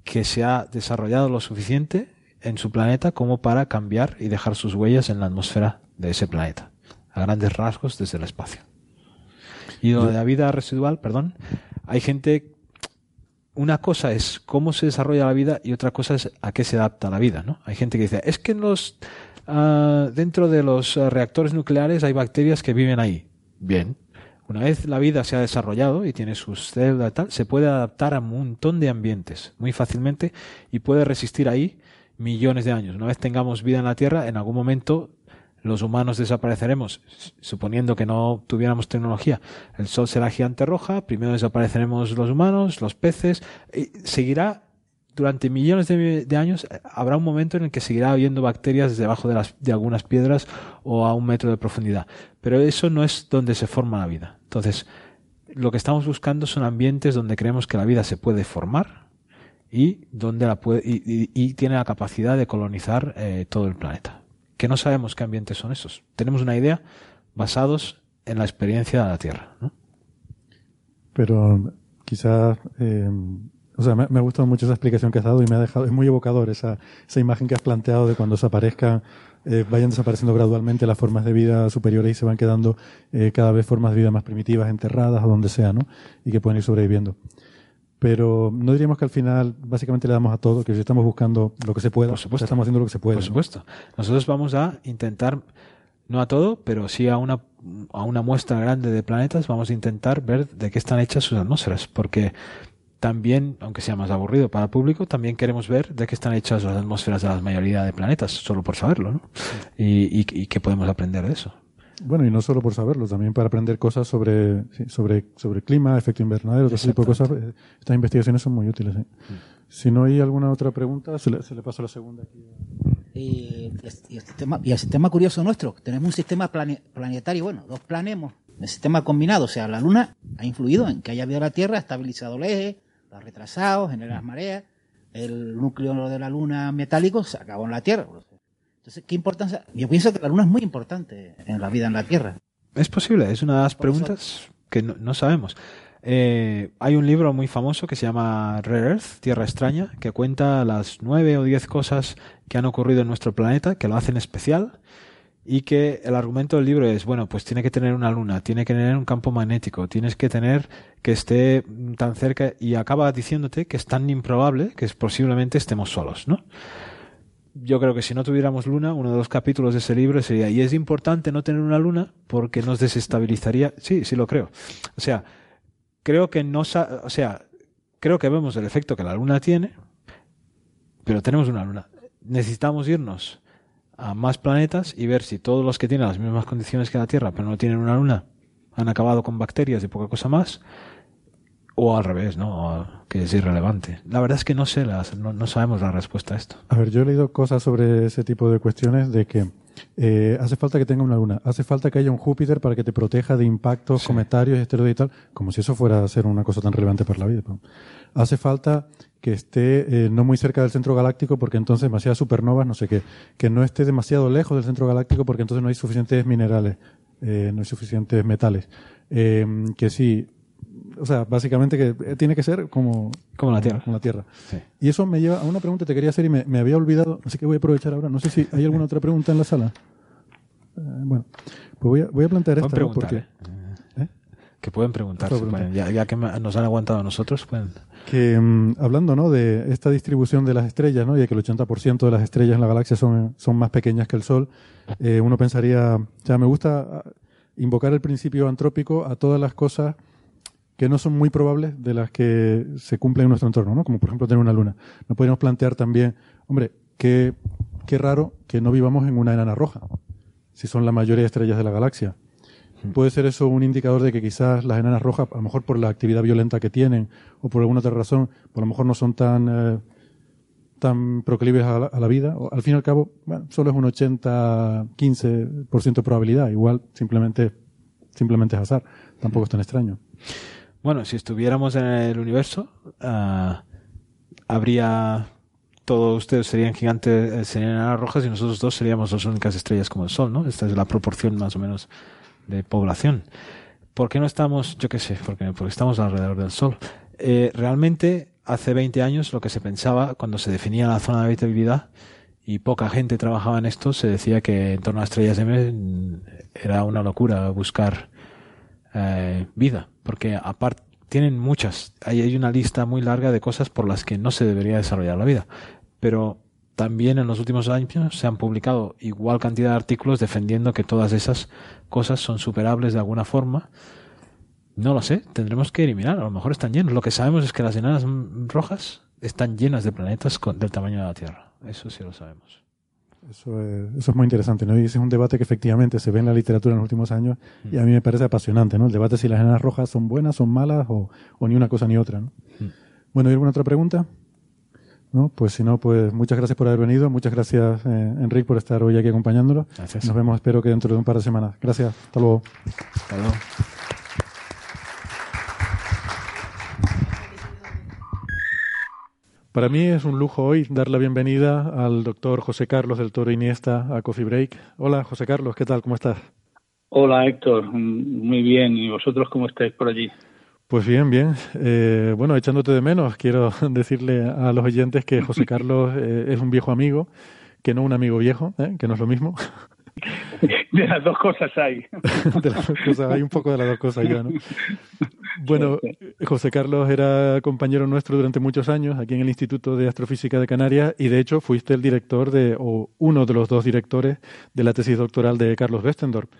que se ha desarrollado lo suficiente en su planeta como para cambiar y dejar sus huellas en la atmósfera de ese planeta, a grandes rasgos desde el espacio. Y lo de la vida residual, perdón, hay gente una cosa es cómo se desarrolla la vida y otra cosa es a qué se adapta la vida, ¿no? Hay gente que dice, es que en los ah, dentro de los ah, reactores nucleares hay bacterias que viven ahí. Bien. Una vez la vida se ha desarrollado y tiene sus células y tal, se puede adaptar a un montón de ambientes muy fácilmente y puede resistir ahí millones de años. Una vez tengamos vida en la Tierra, en algún momento los humanos desapareceremos, suponiendo que no tuviéramos tecnología. El Sol será gigante roja, primero desapareceremos los humanos, los peces, y seguirá durante millones de, años, eh, habrá un momento en el que seguirá habiendo bacterias debajo de, las, de algunas piedras o a un metro de profundidad. Pero eso no es donde se forma la vida. Entonces, lo que estamos buscando son ambientes donde creemos que la vida se puede formar y donde la puede, y tiene la capacidad de colonizar eh, todo el planeta. Que no sabemos qué ambientes son esos. Tenemos una idea basados en la experiencia de la Tierra. ¿no? Pero quizás, eh, o sea, me, me ha gustado mucho esa explicación que has dado y me ha dejado, es muy evocador esa, esa imagen que has planteado de cuando desaparezcan, eh, vayan desapareciendo gradualmente las formas de vida superiores y se van quedando eh, cada vez formas de vida más primitivas, enterradas o donde sea, ¿no? Y que pueden ir sobreviviendo. Pero no diríamos que al final básicamente le damos a todo, que si estamos buscando lo que se pueda, Por supuesto. estamos haciendo lo que se puede. Por ¿no? supuesto. Nosotros vamos a intentar, no a todo, pero sí a una, a una muestra grande de planetas, vamos a intentar ver de qué están hechas sus atmósferas, porque también, aunque sea más aburrido para el público, también queremos ver de qué están hechas las atmósferas de la mayoría de planetas, solo por saberlo, ¿no? Y, y, y qué podemos aprender de eso. Bueno, y no solo por saberlo, también para aprender cosas sobre, sí, sobre, sobre clima, efecto invernadero, todo ese tipo de cosas. Estas investigaciones son muy útiles. ¿eh? Si no hay alguna otra pregunta, se le, se le paso la segunda aquí. Y, y el sistema, y el sistema curioso nuestro, tenemos un sistema plane- planetario, bueno, dos planemos, el sistema combinado, o sea, la Luna ha influido en que haya en la Tierra, ha estabilizado el eje, lo ha retrasado, genera las mareas, el núcleo de la Luna metálico se acabó en la Tierra. Entonces, ¿qué importancia? Yo pienso que la Luna es muy importante en la vida en la Tierra. Es posible, es una de las preguntas que no, no sabemos. Eh, hay un libro muy famoso que se llama Rare Earth, Tierra Extraña, que cuenta las nueve o diez cosas que han ocurrido en nuestro planeta, que lo hacen especial, y que el argumento del libro es, bueno, pues tiene que tener una luna, tiene que tener un campo magnético, tienes que tener que esté tan cerca, y acaba diciéndote que es tan improbable que es, posiblemente estemos solos, ¿no? Yo creo que si no tuviéramos luna, uno de los capítulos de ese libro sería, y es importante no tener una luna porque nos desestabilizaría, sí, sí lo creo. O sea, creo que no, o sea, creo que vemos el efecto que la luna tiene, pero tenemos una luna. Necesitamos irnos a más planetas y ver si todos los que tienen las mismas condiciones que la Tierra, pero no tienen una luna, han acabado con bacterias y poca cosa más, o al revés, ¿no? que es irrelevante. La verdad es que no sé, las, no, no, sabemos la respuesta a esto. A ver, yo he leído cosas sobre ese tipo de cuestiones de que eh, hace falta que tenga una luna, hace falta que haya un Júpiter para que te proteja de impactos, comentarios, esteroides y tal, como si eso fuera a ser una cosa tan relevante para la vida. Hace falta que esté eh, no muy cerca del centro galáctico porque entonces demasiadas supernovas, no sé qué, que no esté demasiado lejos del centro galáctico porque entonces no hay suficientes minerales, eh, no hay suficientes metales. que sí, o sea, básicamente que eh, tiene que ser como, como la Tierra. Como la tierra. Y eso me lleva a una pregunta que te quería hacer y me, había olvidado, así que voy a aprovechar ahora. No sé si hay alguna otra pregunta en la sala. Eh, bueno, pues voy a, voy a plantear esta. Porque, ¿eh? Que pueden preguntar, ya, que nos han aguantado a nosotros, pueden. Que mm, hablando ¿no? de esta distribución de las estrellas, ¿no? y de que el 80% de las estrellas en la galaxia son, son más pequeñas que el Sol, uno pensaría, o sea, me gusta ah, invocar el principio antrópico a todas las cosas que no son muy probables de las que se cumplen en nuestro entorno, ¿no? Como por ejemplo tener una luna. No podríamos plantear también, hombre, qué, qué raro que no vivamos en una enana roja, si son la mayoría de estrellas de la galaxia. Hmm. Puede ser eso un indicador de que quizás las enanas rojas, a lo mejor por la actividad violenta que tienen o por alguna otra razón, a lo mejor no son tan, eh, tan proclives a la, vida. O, al fin y al cabo, bueno, solo es un 80-15% de probabilidad. Igual simplemente, simplemente es azar. Tampoco es tan extraño. Bueno, si estuviéramos en el universo, uh, habría todos ustedes serían gigantes, eh, serían enanas rojas y nosotros dos seríamos las únicas estrellas como el Sol, ¿no? Esta es la proporción más o menos de población. ¿Por qué no estamos, yo qué sé, porque, estamos alrededor del Sol? Eh, realmente, hace 20 años, lo que se pensaba cuando se definía la zona de habitabilidad y poca gente trabajaba en esto, se decía que en torno a estrellas M mm, era una locura buscar eh, vida, porque aparte tienen muchas, hay una lista muy larga de cosas por las que no se debería desarrollar la vida, pero también en los últimos años se han publicado igual cantidad de artículos defendiendo que todas esas cosas son superables de alguna forma. No lo sé, tendremos que eliminar, a lo mejor están llenos. Lo que sabemos es que las enanas rojas están llenas de planetas del tamaño de la Tierra. Eso sí lo sabemos. Eso es, eso es muy interesante, ¿no? Y ese es un debate que efectivamente se ve en la literatura en los últimos años y a mí me parece apasionante, ¿no? El debate si las enanas rojas son buenas, son malas o, ni una cosa ni otra, ¿no? Bueno, ¿hay alguna otra pregunta? ¿No? Pues si no, pues muchas gracias por haber venido, muchas gracias, eh, Enrique, por estar hoy aquí acompañándolo. Nos vemos, espero que dentro de un par de semanas. Gracias, hasta luego. Hasta luego. Para mí es un lujo hoy dar la bienvenida al doctor José Carlos del Toro Iniesta a Coffee Break. Hola, José Carlos, ¿qué tal? ¿Cómo estás? Hola, Héctor. Muy bien. ¿Y vosotros cómo estáis por allí? Pues bien, bien. Eh, bueno, echándote de menos, quiero decirle a los oyentes que José Carlos eh, es un viejo amigo, que no un amigo viejo, ¿eh? que no es lo mismo. De las dos cosas hay. De las dos cosas, hay un poco de las dos cosas ya, ¿no? Bueno, José Carlos era compañero nuestro durante muchos años aquí en el Instituto de Astrofísica de Canarias y de hecho fuiste el director de, o uno de los dos directores de la tesis doctoral de Carlos Westendorf.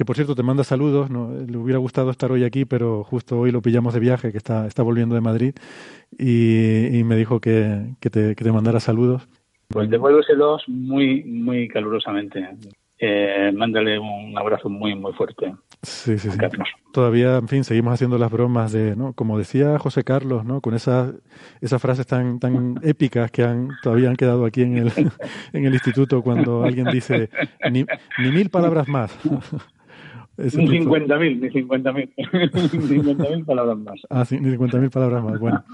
Que por cierto te manda saludos, ¿no? le hubiera gustado estar hoy aquí, pero justo hoy lo pillamos de viaje, que está, está volviendo de Madrid, y, me dijo que, que, te, que te mandara saludos. Pues devuélveselos muy, muy calurosamente. Eh, mándale un abrazo muy, muy fuerte. Sí, sí, sí. Todavía, en fin, seguimos haciendo las bromas de, ¿no? Como decía José Carlos, ¿no? Con esas, esas frases tan, tan épicas que han, todavía han quedado aquí en el, en el instituto cuando alguien dice, ni, ni mil palabras más. ni cincuenta mil, ni cincuenta mil. ni cincuenta mil palabras más. Ah, sí, ni cincuenta mil palabras más, bueno.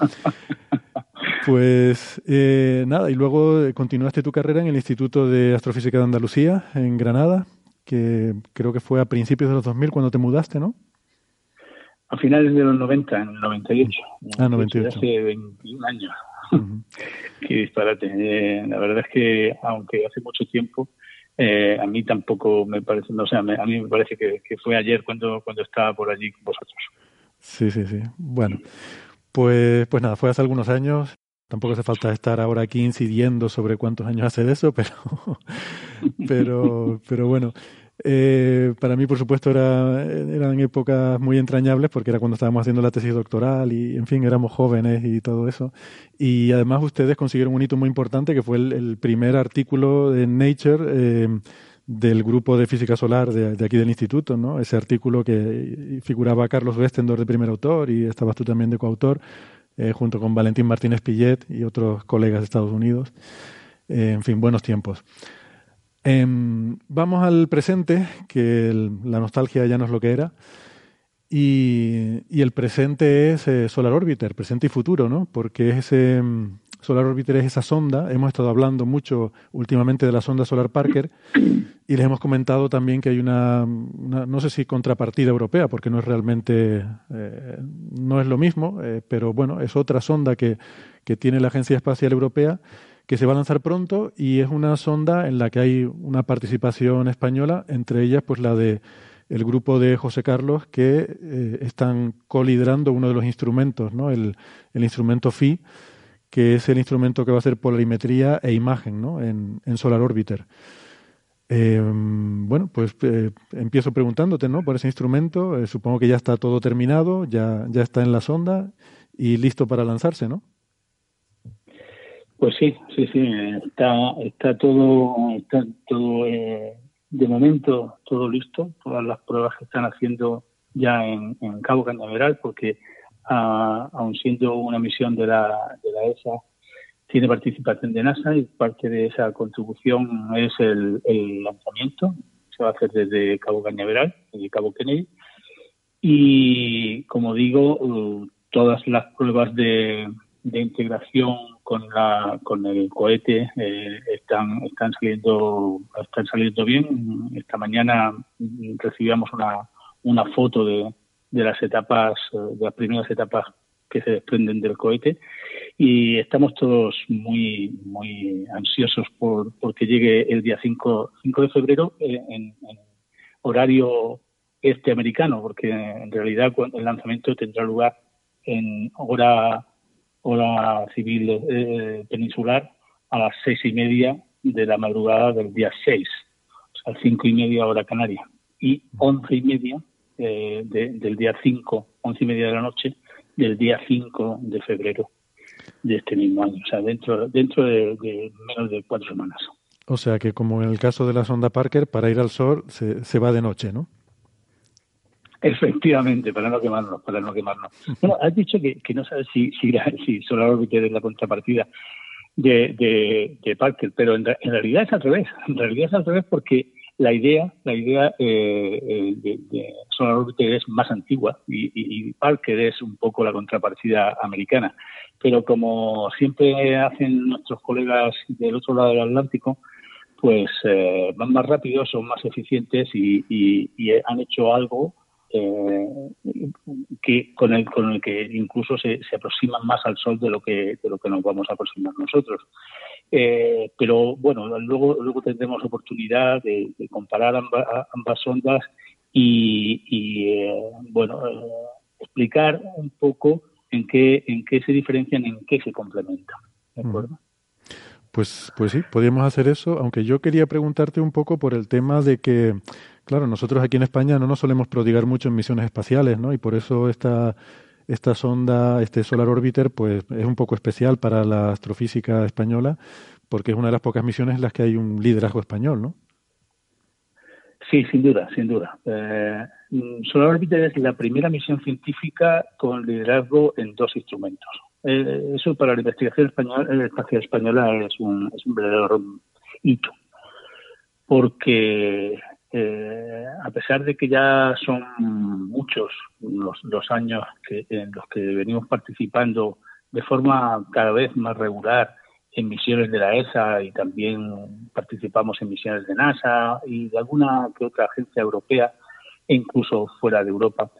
Pues eh, nada, y luego continuaste tu carrera en el Instituto de Astrofísica de Andalucía, en Granada, que creo que fue a principios de los 2000 cuando te mudaste, ¿no? A finales de los 90, en el 98. Ah, 98. Hace 21 años. Qué disparate. Eh, la verdad es que, aunque hace mucho tiempo, eh, a mí tampoco me parece, no, sea, a mí me parece que, fue ayer cuando, cuando estaba por allí con vosotros. Sí, sí, sí. Bueno, pues, pues nada, fue hace algunos años. Tampoco hace falta estar ahora aquí incidiendo sobre cuántos años hace de eso, pero, pero, pero bueno, eh, para mí, por supuesto, era, eran épocas muy entrañables porque era cuando estábamos haciendo la tesis doctoral y, en fin, éramos jóvenes y todo eso. Y además ustedes consiguieron un hito muy importante que fue el, primer artículo en Nature eh, del grupo de física solar de, aquí del instituto, ¿no? Ese artículo que figuraba Carlos Westendor de primer autor y estabas tú también de coautor, eh, junto con Valentín Martínez Pillet y otros colegas de Estados Unidos. en fin, buenos tiempos. Em, vamos al presente, que la nostalgia ya no es lo que era. Y, el presente es eh, Solar Orbiter, presente y futuro, ¿no? Porque ese em, Solar Orbiter es esa sonda. Hemos estado hablando mucho últimamente de la sonda Solar Parker y les hemos comentado también que hay una, no sé si contrapartida europea, porque no es realmente, eh, no es lo mismo, eh, pero bueno, es otra sonda que tiene la Agencia Espacial Europea que se va a lanzar pronto y es una sonda en la que hay una participación española, entre ellas pues la de el grupo de José Carlos que eh, están coliderando uno de los instrumentos, ¿no? el, el, instrumento FI, que es el instrumento que va a hacer polarimetría e imagen ¿no? en, en Solar Orbiter. Eh, bueno, pues eh, empiezo preguntándote ¿no? por ese instrumento. supongo que ya está todo terminado, ya, ya está en la sonda y listo para lanzarse, ¿no? Pues sí, sí, sí, está, está todo, está todo eh, de momento todo listo, todas las pruebas que están haciendo ya en, Cabo Cañaveral, porque a, aun siendo una misión de la, de la ESA, tiene participación de NASA y parte de esa contribución es el, lanzamiento, se va a hacer desde Cabo Cañaveral, desde Cabo Kennedy, y como digo, uh, todas las pruebas de, de integración con la con el cohete eh, están están saliendo están saliendo bien. Esta mañana recibíamos una una foto de, de las etapas de las primeras etapas que se desprenden del cohete. Y estamos todos muy muy ansiosos por porque llegue el día 5, 5 de febrero eh, en, en, horario este americano porque en realidad el lanzamiento tendrá lugar en hora hora civil eh, peninsular a las seis y media de la madrugada del día 6, o sea, cinco y media hora canaria, y once y media eh, del día 5, once y media de la noche del día 5 de febrero de este mismo año, o sea, dentro, dentro de, de menos de cuatro semanas. O sea que como en el caso de la sonda Parker, para ir al sol se, se va de noche, ¿no? Efectivamente, para no quemarnos, para no quemarnos. Bueno, has dicho que, que no sabes si, si, si Solar Orbiter es la contrapartida de, de, Parker, pero en, realidad es al revés. En realidad es al revés porque la idea, la idea eh, eh, de, Solar Orbiter es más antigua y, y, Parker es un poco la contrapartida americana. Pero como siempre hacen nuestros colegas del otro lado del Atlántico, pues eh, van más rápidos, son más eficientes y, y han hecho algo eh, que con el con el que incluso se, se, aproximan más al sol de lo que de lo que nos vamos a aproximar nosotros. Eh, pero bueno luego luego tendremos oportunidad de, comparar ambas, ambas ondas y, y eh, bueno explicar un poco en qué en qué se diferencian en qué se complementan de acuerdo Pues, pues sí, podríamos hacer eso, aunque yo quería preguntarte un poco por el tema de que Claro, nosotros aquí en España no nos solemos prodigar mucho en misiones espaciales, ¿no? Y por eso esta, esta sonda, este Solar Orbiter, pues es un poco especial para la astrofísica española, porque es una de las pocas misiones en las que hay un liderazgo español, ¿no? Sí, sin duda, sin duda. Eh, Solar Orbiter es la primera misión científica con liderazgo en dos instrumentos. Eh, eso para la investigación española, espacial española es un, es un verdadero hito, porque eh, a pesar de que ya son muchos los, años que, en los que venimos participando de forma cada vez más regular en misiones de la ESA y también participamos en misiones de NASA y de alguna que otra agencia europea e incluso fuera de Europa.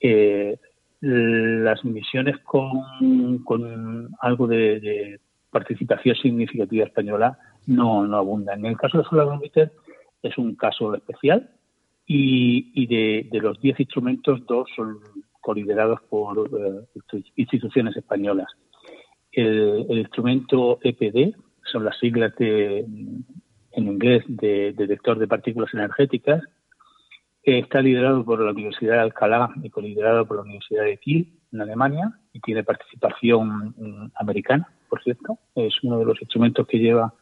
Eh, las misiones con, con algo de, participación significativa española no, no abundan. En el caso de Solar Orbiter es un caso especial y, y de, los 10 instrumentos, dos son coliderados por eh, instituciones españolas. El, instrumento EPD, son las siglas de, en inglés de detector de partículas energéticas, está liderado por la Universidad de Alcalá y coliderado por la Universidad de Kiel, en Alemania, y tiene participación mm, americana, por cierto. Es uno de los instrumentos que lleva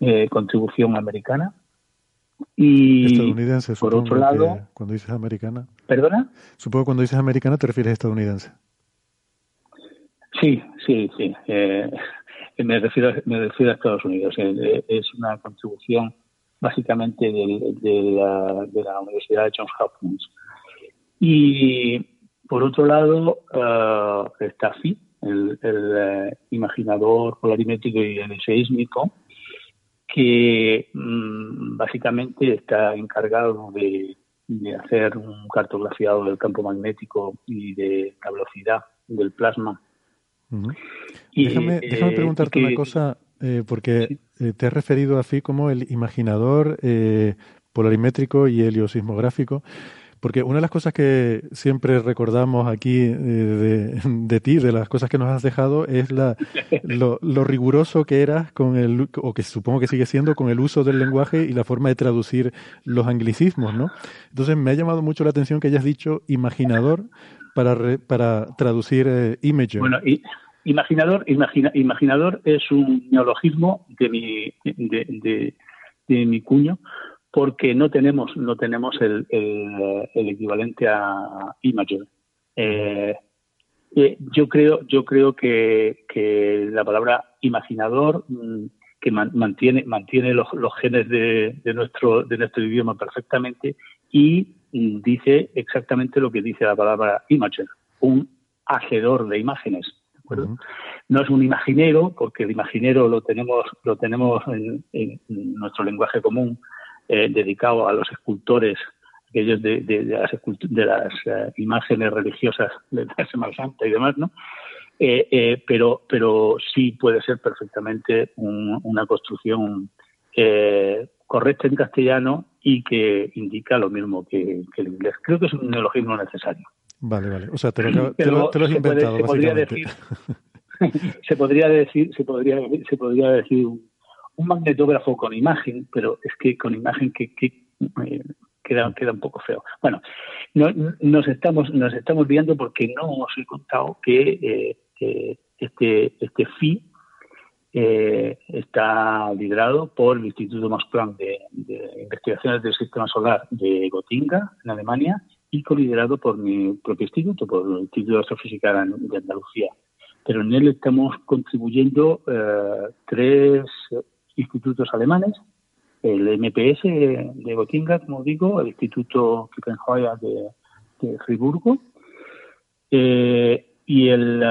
eh, contribución americana. Y estadounidense, por otro lado, cuando dices americana. ¿Perdona? Supongo que cuando dices americana te refieres a estadounidense. Sí, sí, sí. Eh, me, refiero, me refiero a Estados Unidos. Eh, es una contribución básicamente de, la, Universidad de Johns Hopkins. Y por otro lado uh, está FI, el, el imaginador polarimétrico y el seísmico, que mm, básicamente está encargado de, hacer un cartografiado del campo magnético y de la velocidad del plasma. y, déjame, déjame, preguntarte una cosa, eh, porque eh, te has referido a FI como el imaginador eh, polarimétrico y heliosismográfico. Porque una de las cosas que siempre recordamos aquí de, ti, de las cosas que nos has dejado, es la, lo, riguroso que eras con el, o que supongo que sigue siendo, con el uso del lenguaje y la forma de traducir los anglicismos, ¿no? Entonces me ha llamado mucho la atención que hayas dicho imaginador para, para traducir eh. Bueno, y Imaginador, imaginador es un neologismo de mi, de, mi cuño porque no tenemos no tenemos el, el, equivalente a imager. Eh, eh, yo creo yo creo que, que la palabra imaginador mm, que mantiene mantiene los, los genes de, de, nuestro de nuestro idioma perfectamente y mm, dice exactamente lo que dice la palabra imager, un hacedor de imágenes no es un imaginero, porque el imaginero lo tenemos, lo tenemos en, nuestro lenguaje común, eh, dedicado a los escultores, aquellos de, de, las, de las eh, imágenes religiosas de la Semana Santa y demás, ¿no? Eh, pero, pero sí puede ser perfectamente una construcción correcta en castellano y que indica lo mismo que, el inglés. Creo que es un neologismo necesario. Vale, vale. O sea, te lo, te lo, has inventado, se podría decir, se podría decir, se podría, se podría decir un, magnetógrafo con imagen, pero es que con imagen que, eh, queda, queda un poco feo. Bueno, no, nos estamos nos estamos viendo porque no os he contado que eh, este este FI eh, está liderado por el Instituto Max Planck de, de, Investigaciones del Sistema Solar de Gotinga, en Alemania, y coliderado por mi propio instituto, por el Instituto de Astrofísica de Andalucía. Pero en él estamos contribuyendo eh, tres institutos alemanes, el MPS de Gotinga, como digo, el Instituto Kippenheuer de, Friburgo eh, y el,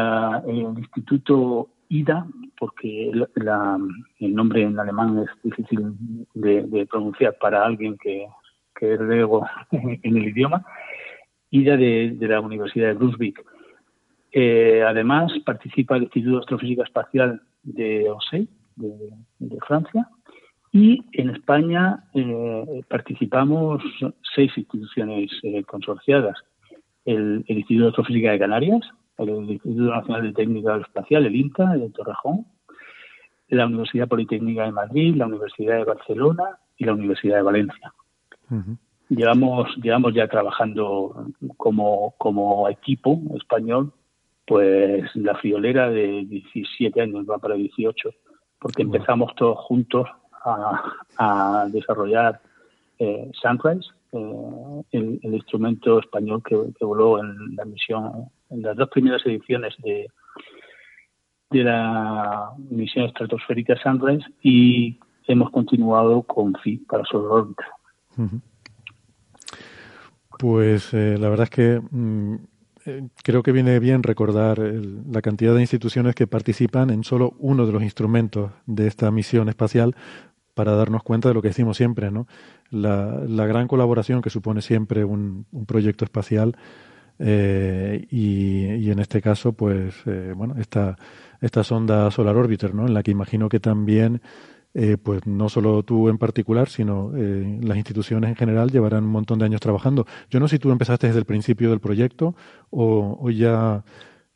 el, Instituto IDA, porque el nombre en alemán es difícil de, pronunciar para alguien que, que es luego en el idioma, IDA de, la Universidad de Brunswick. Eh, además, participa el Instituto de Astrofísica Espacial de OSEI, de, Francia, y en España eh, participamos seis instituciones eh, consorciadas. El, Instituto de Astrofísica de Canarias, el, Instituto Nacional de Técnica Espacial, el INTA, de Torrejón, la Universidad Politécnica de Madrid, la Universidad de Barcelona y la Universidad de Valencia. Llevamos, llevamos ya trabajando como, como equipo español, pues la friolera de 17 años, va para 18, porque empezamos todos juntos a, desarrollar eh, Sunrise, eh, el, instrumento español que, voló en la misión, en las dos primeras ediciones de, de la misión estratosférica Sunrise y hemos continuado con FI para Solar órbita. Pues eh, la verdad es que mm, creo que viene bien recordar la cantidad de instituciones que participan en solo uno de los instrumentos de esta misión espacial para darnos cuenta de lo que decimos siempre, ¿no? La, gran colaboración que supone siempre un, proyecto espacial eh, y, en este caso, pues, eh, bueno, esta, esta sonda Solar Orbiter, ¿no? En la que imagino que también eh, pues no solo tú en particular, sino eh, las instituciones en general llevarán un montón de años trabajando. Yo no sé si tú empezaste desde el principio del proyecto o, ya,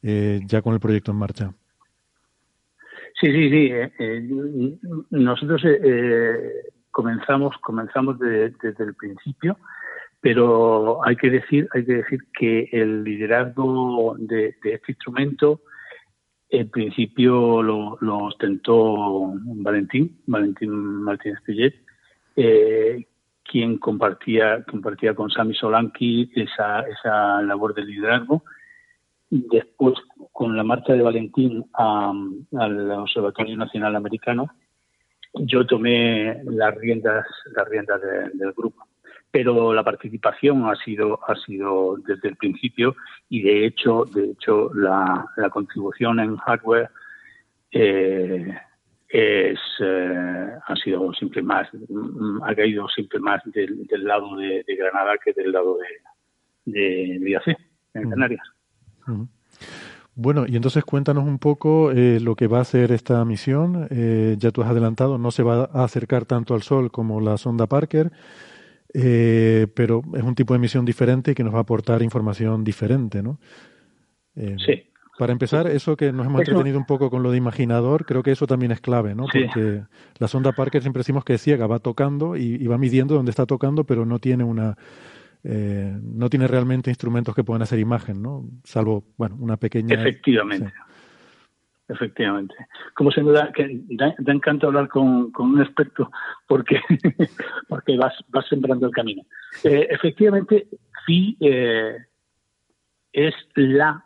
eh, ya con el proyecto en marcha. Sí, sí, sí. nosotros comenzamos, comenzamos desde el principio, pero hay que decir, hay que decir que el liderazgo de este instrumento en principio lo, ostentó Valentín, Valentín Martínez Pillet, eh, quien compartía, compartía con Sami Solanki esa, esa labor de liderazgo. Después, con la marcha de Valentín al Observatorio Nacional Americano, yo tomé las riendas, las riendas del grupo pero la participación ha sido ha sido desde el principio y de hecho de hecho la, contribución en hardware eh, es eh, ha sido siempre más mm, ha caído siempre más del, lado de, Granada que del lado de de, de en Canarias Bueno, y entonces cuéntanos un poco eh, lo que va a hacer esta misión. ya tú has adelantado, no se va a acercar tanto al Sol como la sonda Parker. Eh, pero es un tipo de emisión diferente que nos va a aportar información diferente, ¿no? Eh, sí. Para empezar, eso que nos hemos entretenido un poco con lo de imaginador, creo que eso también es clave, ¿no? Porque la sonda Parker siempre decimos que es ciega, va tocando y, va midiendo dónde está tocando, pero no tiene una eh, no tiene realmente instrumentos que puedan hacer imagen, ¿no? Salvo, bueno, una pequeña. Efectivamente. Efectivamente. Como se me da, que da, encanto hablar con, un experto porque, porque vas, vas sembrando el camino. Eh, efectivamente, sí eh, es la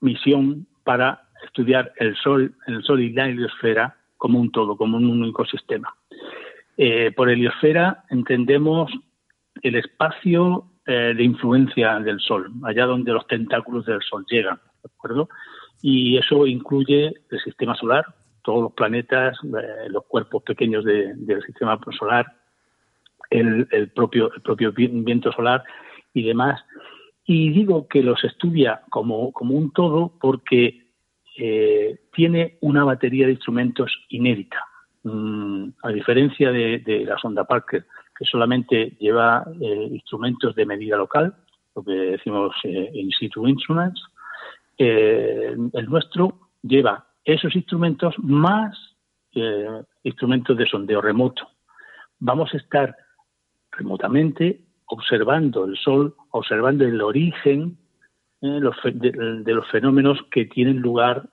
misión para estudiar el Sol, el Sol y la heliosfera como un todo, como un único sistema. Eh, por heliosfera entendemos el espacio de influencia del Sol, allá donde los tentáculos del Sol llegan, ¿de acuerdo? Y eso incluye el sistema solar, todos los planetas, eh, los cuerpos pequeños del sistema solar, el, propio, el propio viento solar y demás. Y digo que los estudia como, como un todo porque eh, tiene una batería de instrumentos inédita. Mm, a diferencia de, la sonda Parker, que solamente lleva eh, instrumentos de medida local, lo que decimos in situ instruments, eh, el nuestro lleva esos instrumentos más eh, instrumentos de sondeo remoto. Vamos a estar remotamente observando el Sol, observando el origen eh, de, los fenómenos que tienen lugar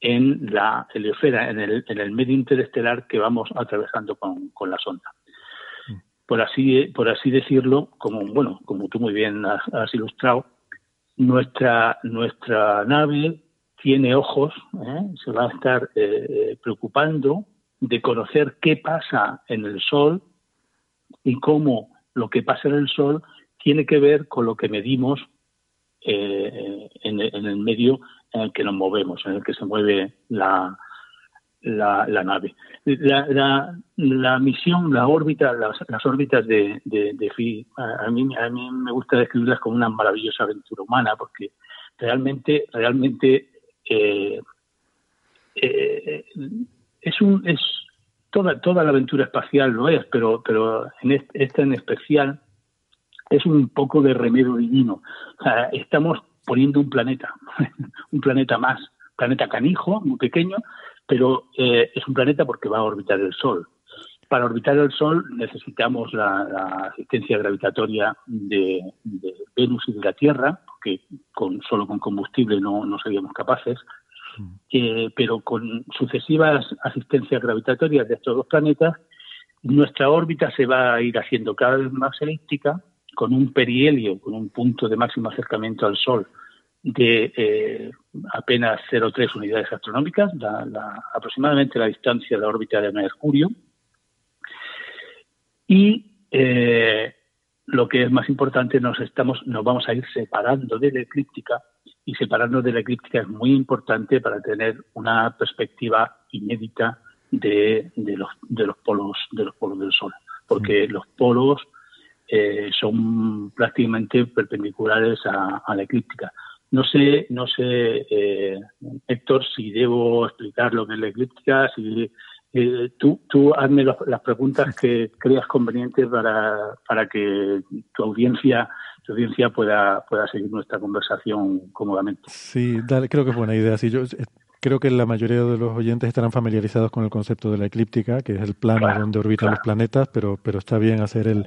en la heliosfera, en el, medio interestelar que vamos atravesando con, la sonda. Mm. Por así, por así decirlo, como bueno, como tú muy bien has ilustrado, nuestra, nuestra nave tiene ojos, ¿eh? se va a estar eh, preocupando de conocer qué pasa en el Sol y cómo lo que pasa en el Sol tiene que ver con lo que medimos eh, en, el medio en el que nos movemos, en el que se mueve la, la, nave. La, la, misión, la órbita, las, órbitas de, FI, a, mí, a mí me gusta describirlas como una maravillosa aventura humana, porque realmente, realmente eh, eh, es un es toda toda la aventura espacial lo es, pero pero en esta en especial es un poco de remedio divino. estamos poniendo un planeta, un planeta más, planeta canijo, muy pequeño, pero eh, es un planeta porque va a orbitar el Sol. Para orbitar el Sol necesitamos la, asistencia gravitatoria de, Venus y de la Tierra, porque con, solo con combustible no, no seríamos capaces, mm. eh, pero con sucesivas asistencias gravitatorias de estos dos planetas, nuestra órbita se va a ir haciendo cada vez más elíptica, con un perihelio, con un punto de máximo acercamiento al Sol de eh, apenas 0,3 unidades astronómicas, aproximadamente la distancia de la órbita de Mercurio. Y eh, lo que es más importante, nos estamos, nos vamos a ir separando de la eclíptica y separarnos de la eclíptica es muy importante para tener una perspectiva inédita de, de, los, de los polos de los polos del Sol, porque los polos eh, son prácticamente perpendiculares a, la eclíptica. No sé, no sé, eh, Héctor, si debo explicar lo que es la eclíptica, si eh, tú, tú hazme las preguntas que creas convenientes para, para que tu audiencia tu audiencia pueda, pueda seguir nuestra conversación cómodamente. Sí, dale, creo que es buena idea. Sí, yo creo que la mayoría de los oyentes estarán familiarizados con el concepto de la eclíptica, que es el plano donde orbitan los planetas, pero, pero está bien hacer el,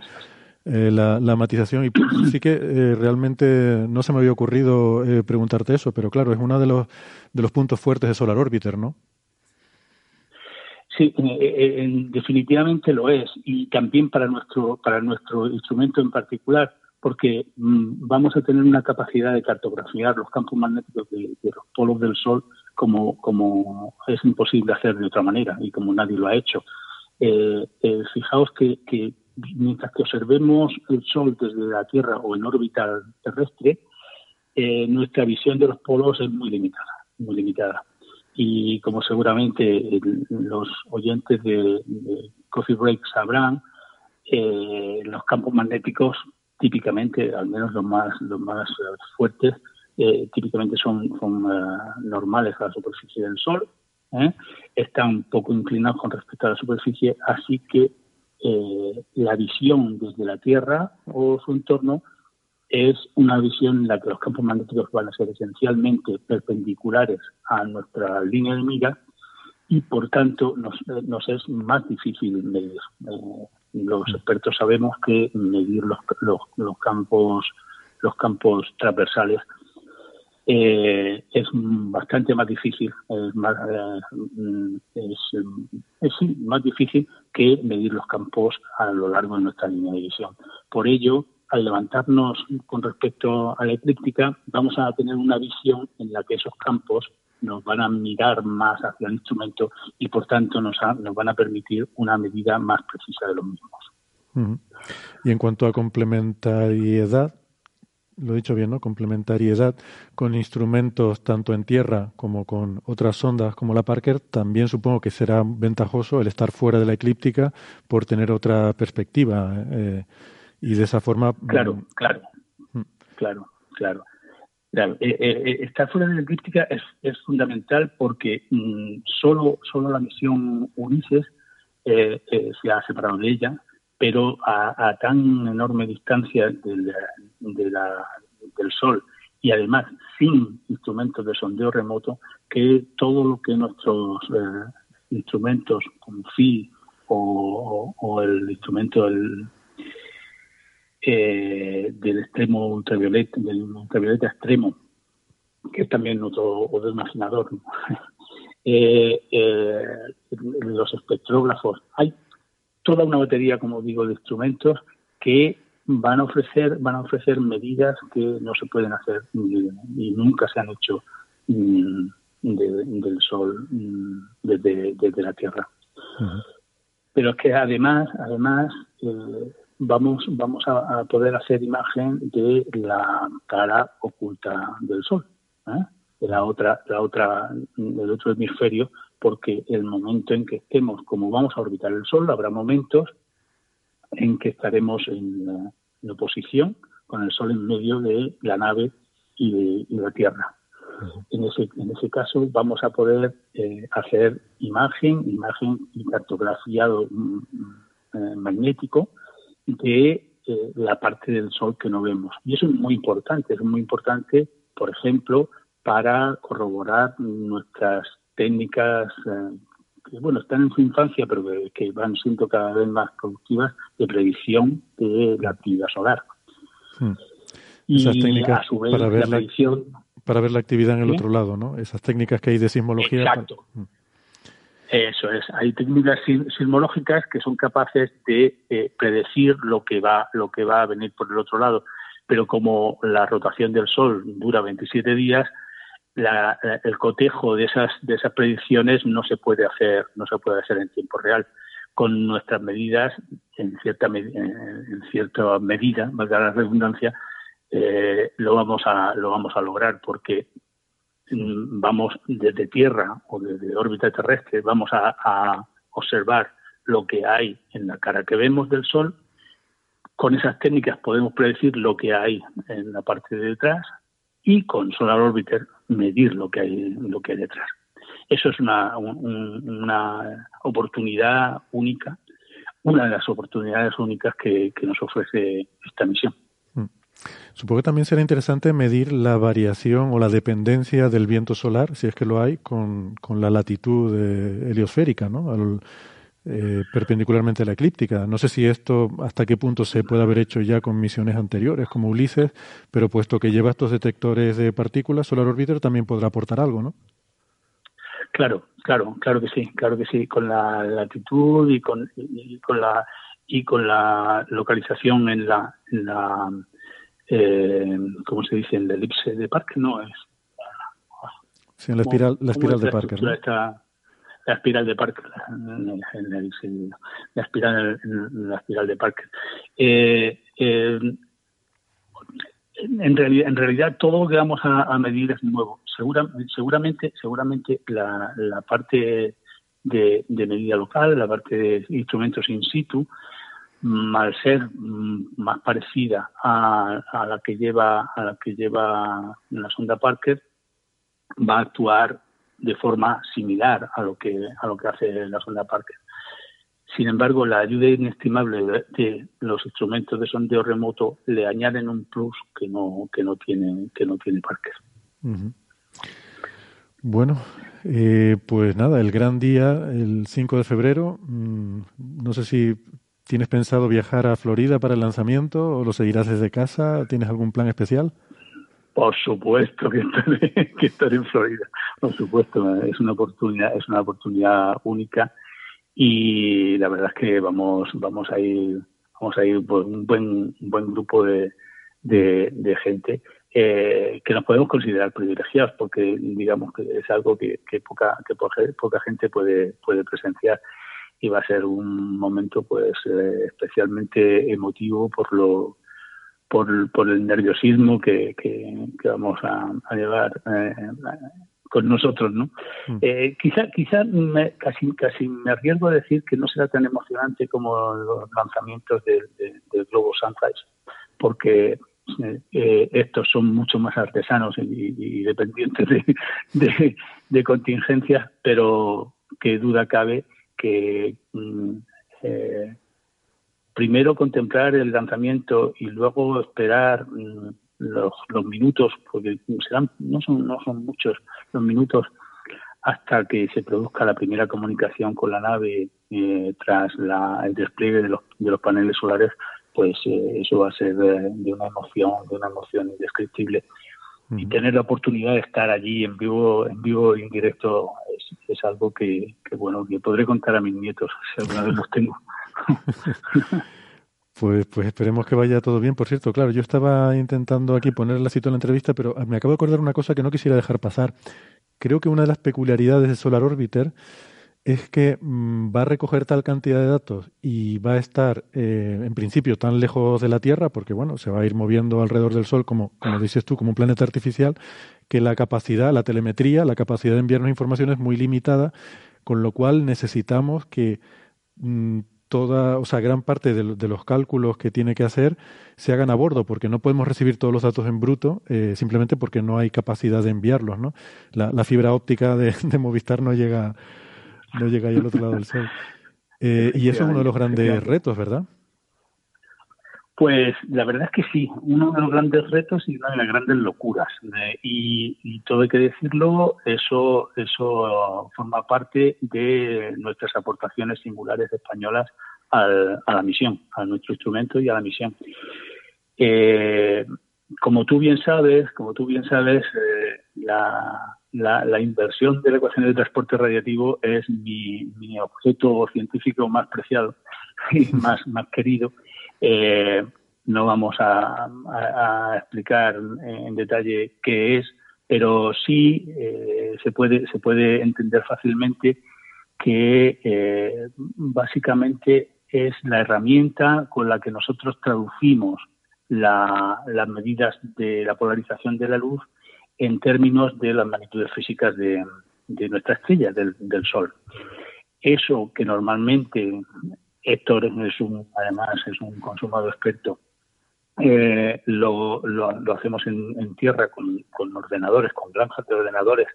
eh, la, matización. Y sí que eh, realmente no se me había ocurrido eh, preguntarte eso, pero claro, es uno de los, de los puntos fuertes de Solar Orbiter, ¿no? Sí, definitivamente lo es y también para nuestro para nuestro instrumento en particular, porque mm, vamos a tener una capacidad de cartografiar los campos magnéticos de, los polos del Sol como como es imposible hacer de otra manera y como nadie lo ha hecho. fijaos que, que mientras que observemos el Sol desde la Tierra o en órbita terrestre, eh, nuestra visión de los polos es muy limitada, muy limitada. Y como seguramente los oyentes de, Coffee Break sabrán, eh, los campos magnéticos típicamente, al menos los más, los más fuertes, eh, típicamente son, son normales a la superficie del Sol, están poco inclinados con respecto a la superficie, así que eh, la visión desde la Tierra o su entorno es una visión en la que los campos magnéticos van a ser esencialmente perpendiculares a nuestra línea de mira y por tanto nos, es más difícil medir. Eh, los expertos sabemos que medir los, los campos los campos transversales eh, es bastante más difícil, es más, eh, es, más difícil que medir los campos a lo largo de nuestra línea de visión. Por ello, al levantarnos con respecto a la eclíptica, vamos a tener una visión en la que esos campos nos van a mirar más hacia el instrumento y por tanto nos, nos van a permitir una medida más precisa de los mismos. Y en cuanto a complementariedad, lo he dicho bien, ¿no? Complementariedad con instrumentos tanto en tierra como con otras sondas como la Parker, también supongo que será ventajoso el estar fuera de la eclíptica por tener otra perspectiva eh, y de esa forma. Claro, mm, claro, mm. claro, claro. Eh, eh, estar fuera de la eclíptica es, es fundamental porque mm, solo, solo la misión Ulises se ha separado de ella pero a, tan enorme distancia del Sol y además sin instrumentos de sondeo remoto que todo lo que nuestros eh, instrumentos como FI o, el instrumento del, eh, del extremo ultravioleta, del ultravioleta extremo, que es también otro, otro imaginador, eh, los espectrógrafos, hay toda una batería, como digo, de instrumentos que van a ofrecer van a ofrecer medidas que no se pueden hacer y nunca se han hecho mm, del sol mm, desde, la Tierra. Pero es que además además eh, vamos vamos a, poder hacer imagen de la cara oculta del Sol, ¿eh? de la otra la otra del otro hemisferio porque el momento en que estemos, como vamos a orbitar el Sol, habrá momentos en que estaremos en, oposición con el Sol en medio de la nave y de, la Tierra. En ese, en ese caso vamos a poder eh, hacer imagen, imagen y cartografiado mm, eh, magnético de eh, la parte del Sol que no vemos. Y eso es muy importante, es muy importante, por ejemplo, para corroborar nuestras técnicas eh, que bueno están en su infancia pero que, van siendo cada vez más productivas de predicción de la actividad solar. Hmm. y Esas técnicas a su vez para ver la, predicción para ver la actividad en el otro lado no esas técnicas que hay de sismología exacto. hmm. Eso es, hay técnicas sismológicas que son capaces de eh, predecir lo que va lo que va a venir por el otro lado, pero como la rotación del Sol dura 27 días, el cotejo de esas de esas predicciones no se puede hacer no se puede hacer en tiempo real. Con nuestras medidas, en cierta, en cierta medida, valga la redundancia, eh, lo vamos a lo vamos a lograr porque mm, vamos desde tierra o desde órbita terrestre vamos a, observar lo que hay en la cara que vemos del sol. Con esas técnicas podemos predecir lo que hay en la parte de detrás y con Solar Orbiter medir lo que hay lo que hay detrás. Eso es una, una oportunidad única una de las oportunidades únicas que nos ofrece esta misión. Supongo que también será interesante medir la variación o la dependencia del viento solar, si es que lo hay, con, con la latitud eh, heliosférica, ¿no? Eh, perpendicularmente a la eclíptica. No sé si esto hasta qué punto se puede haber hecho ya con misiones anteriores, como Ulises, pero puesto que lleva estos detectores de partículas, Solar Orbiter también podrá aportar algo, ¿no? Claro, claro, claro que sí, claro que sí, con la latitud y con, y con la y con la localización en la, en la eh, ¿cómo se dice? En la elipse de Parker, no es. Sí, la espiral, la espiral de Parker. ¿no? La espiral de Parker, en, la espiral, en la espiral de Parker. Eh, eh, en, realidad, en realidad todo lo que vamos a, medir es nuevo. seguramente, seguramente la, la parte de, de, medida local, la parte de instrumentos in situ, Mm, al ser mm, más parecida a, la que lleva a la que lleva la sonda Parker va a actuar de forma similar a lo que a lo que hace la sonda Parker. Sin embargo, la ayuda inestimable de los instrumentos de sondeo remoto le añaden un plus que no que no tiene que no tiene Parker. Bueno, eh, pues nada, el gran día, el 5 de febrero. Mm, no sé si ¿Tienes pensado viajar a Florida para el lanzamiento o lo seguirás desde casa? ¿Tienes algún plan especial? Por supuesto que estaré, que estaré en Florida. Por supuesto, es una oportunidad, es una oportunidad única y la verdad es que vamos, vamos a ir, vamos a ir por un buen, un buen grupo de, de, gente eh, que nos podemos considerar privilegiados porque digamos que es algo que, que poca, que poca gente puede, puede presenciar y va a ser un momento pues eh, especialmente emotivo por lo por, por el nerviosismo que, que, vamos a, llevar eh, con nosotros no mm. eh, quizá quizá me, casi casi me arriesgo a decir que no será tan emocionante como los lanzamientos del, globo Sunrise porque estos son mucho más artesanos y, dependientes de, de, de contingencias pero que duda cabe que mm, eh, primero contemplar el lanzamiento y luego esperar mm, los, los, minutos, porque serán, no son, no son muchos los minutos hasta que se produzca la primera comunicación con la nave eh, tras la, el despliegue de los, de los paneles solares, pues eh, eso va a ser de, una emoción, de una emoción indescriptible. Y tener la oportunidad de estar allí en vivo, en vivo y en directo es, algo que, bueno, que podré contar a mis nietos si alguna vez los tengo. Pues, pues esperemos que vaya todo bien. Por cierto, claro, yo estaba intentando aquí poner la cita en la entrevista, pero me acabo de acordar una cosa que no quisiera dejar pasar. Creo que una de las peculiaridades de Solar Orbiter es que mm, va a recoger tal cantidad de datos y va a estar, eh, en principio, tan lejos de la Tierra, porque bueno, se va a ir moviendo alrededor del Sol, como, como dices tú, como un planeta artificial, que la capacidad, la telemetría, la capacidad de enviarnos información es muy limitada, con lo cual necesitamos que mm, toda, o sea, gran parte de, los cálculos que tiene que hacer se hagan a bordo, porque no podemos recibir todos los datos en bruto, eh, simplemente porque no hay capacidad de enviarlos, ¿no? La, fibra óptica de, de Movistar no llega no llega ahí al otro lado del sol. Eh, y eso es uno de los grandes retos, ¿verdad? Pues la verdad es que sí, uno de los grandes retos y una de las grandes locuras. y, todo hay que decirlo, eso, eso forma parte de nuestras aportaciones singulares españolas al, a la misión, a nuestro instrumento y a la misión. Eh, como tú bien sabes, como tú bien sabes, eh, la, la, inversión de la ecuación de transporte radiativo es mi, objeto científico más preciado y más, más querido. Eh, no vamos a, explicar en detalle qué es, pero sí eh, se puede se puede entender fácilmente que eh, básicamente es la herramienta con la que nosotros traducimos las medidas de la polarización de la luz en términos de las magnitudes físicas de, nuestra estrella, del, Sol. Eso que normalmente Héctor es un, además es un consumado experto, eh, lo, lo, hacemos en, tierra con, con, ordenadores, con granjas de ordenadores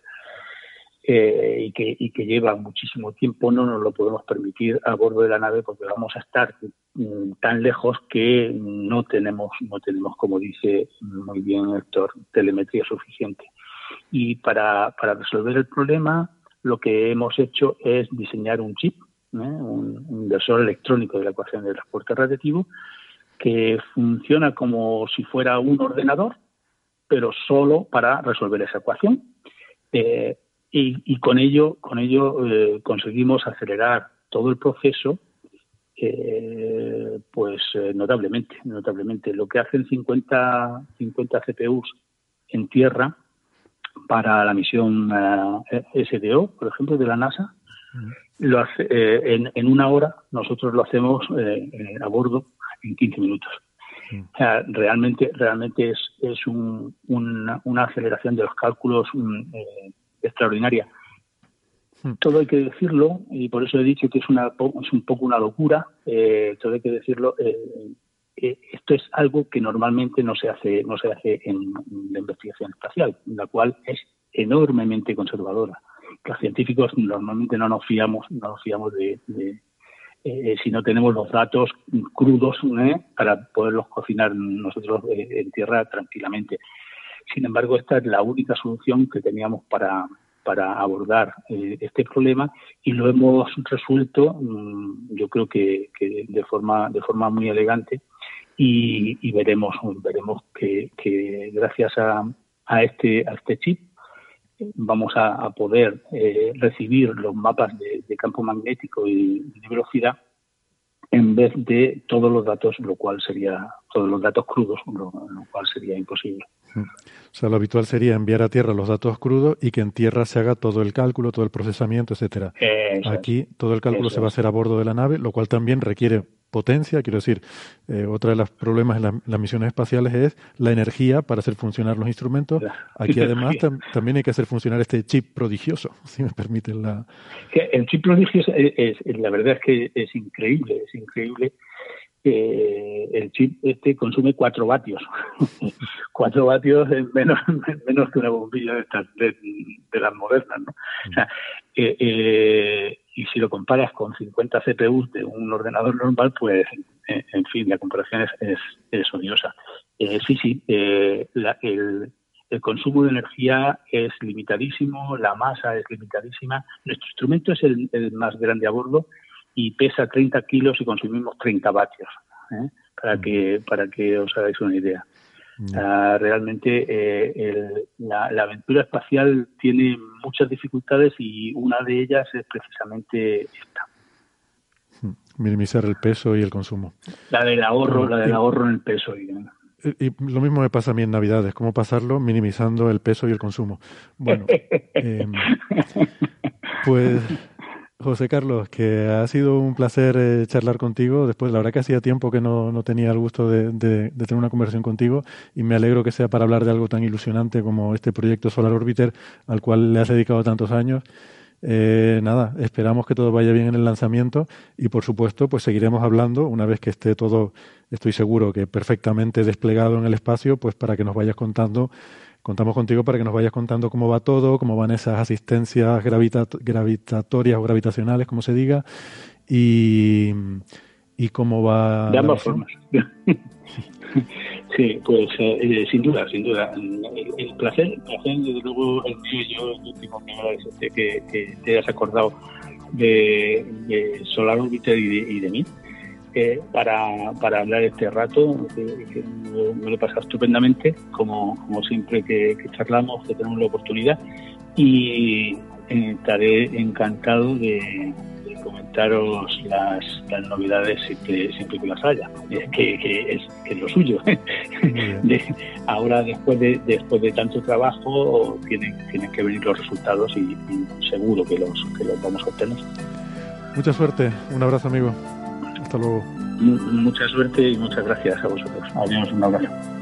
eh, y, que, y que lleva muchísimo tiempo, no nos lo podemos permitir a bordo de la nave porque vamos a estar mm, tan lejos que no tenemos, no tenemos, como dice muy bien Héctor, telemetría suficiente. Y para, para resolver el problema, lo que hemos hecho es diseñar un chip, un, inversor electrónico de la ecuación de transporte radiativo, que funciona como si fuera un ordenador, pero solo para resolver esa ecuación. Eh, y, con ello, con ello eh, conseguimos acelerar todo el proceso eh, pues eh, notablemente, notablemente. Lo que hacen 50, 50 CPUs en tierra para la misión SDO, por ejemplo, de la NASA, lo hace, en, una hora nosotros lo hacemos a bordo en 15 minutos. O sea, realmente, realmente es, es un, una, aceleración de los cálculos mm, extraordinaria. Hmm. Todo hay que decirlo, y por eso he dicho que es, una, es un poco una locura, eh, todo hay que decirlo, eh, eh, esto es algo que normalmente no se hace, no se hace en, la investigación espacial, la cual es enormemente conservadora. Los científicos normalmente no nos fiamos, no nos fiamos de, si no tenemos los datos crudos para poderlos cocinar nosotros en tierra tranquilamente. Sin embargo, esta es la única solución que teníamos para, abordar eh, este problema y lo hemos resuelto, mm, yo creo que, de forma de forma muy elegante y, veremos veremos que, gracias a, a, este a este chip vamos a, poder eh, recibir los mapas de, campo magnético y de velocidad en vez de todos los datos, lo cual sería todos los datos crudos, lo cual sería imposible. O sea, lo habitual sería enviar a tierra los datos crudos y que en tierra se haga todo el cálculo, todo el procesamiento, etcétera. Aquí todo el cálculo se va a hacer a bordo de la nave, lo cual también requiere potencia. Quiero decir, eh, otro de los problemas en las misiones espaciales es la energía para hacer funcionar los instrumentos. Aquí además también hay que hacer funcionar este chip prodigioso, si me permiten la... El chip prodigioso, es, la verdad es que es increíble, es increíble que el chip este consume 4 vatios. 4 vatios es menos, menos que una bombilla de, de, las modernas. ¿no? O sea, eh, eh, y si lo comparas con 50 CPUs de un ordenador normal, pues, eh, en fin, la comparación es, es, odiosa. sí, sí, la, el, el consumo de energía es limitadísimo, la masa es limitadísima. Nuestro instrumento es el, el más grande a bordo y pesa 30 kilos y consumimos 30 vatios, ¿eh? para, que, para que os hagáis una idea. Ah, realmente eh, la, aventura espacial tiene muchas dificultades y una de ellas es precisamente esta. Hmm. Minimizar el peso y el consumo. La del ahorro, la del ahorro en el peso. Y, lo mismo me pasa a mí en Navidades, cómo pasarlo minimizando el peso y el consumo. Bueno, em, pues José Carlos, que ha sido un placer eh, charlar contigo. Después, la verdad que hacía tiempo que no, no tenía el gusto de, tener una conversación contigo y me alegro que sea para hablar de algo tan ilusionante como este proyecto Solar Orbiter al cual le has dedicado tantos años. Eh, nada, esperamos que todo vaya bien en el lanzamiento y por supuesto pues seguiremos hablando una vez que esté todo, estoy seguro que perfectamente desplegado en el espacio, pues para que nos vayas contando contamos contigo para que nos vayas contando cómo va todo, cómo van esas asistencias gravitatorias o gravitacionales, como se diga, y, y cómo va. De ambas formas. sí, pues eh, eh, sin duda, sin duda. El, placer, el placer, desde luego, el mío yo, el último que, que, que te hayas acordado de, de Solar Orbiter y de mí para, para hablar este rato, que, me lo he pasado estupendamente, como, como siempre que, charlamos, que tenemos la oportunidad, y eh, estaré encantado de, comentaros las, las novedades siempre, siempre que las haya, que, que, es, que es lo suyo. ahora, después de, después de tanto trabajo, tienen, tienen que venir los resultados y, seguro que los, que los vamos a obtener. Mucha suerte, un abrazo amigo. Mucha suerte y muchas gracias a vosotros. Adiós, un abrazo.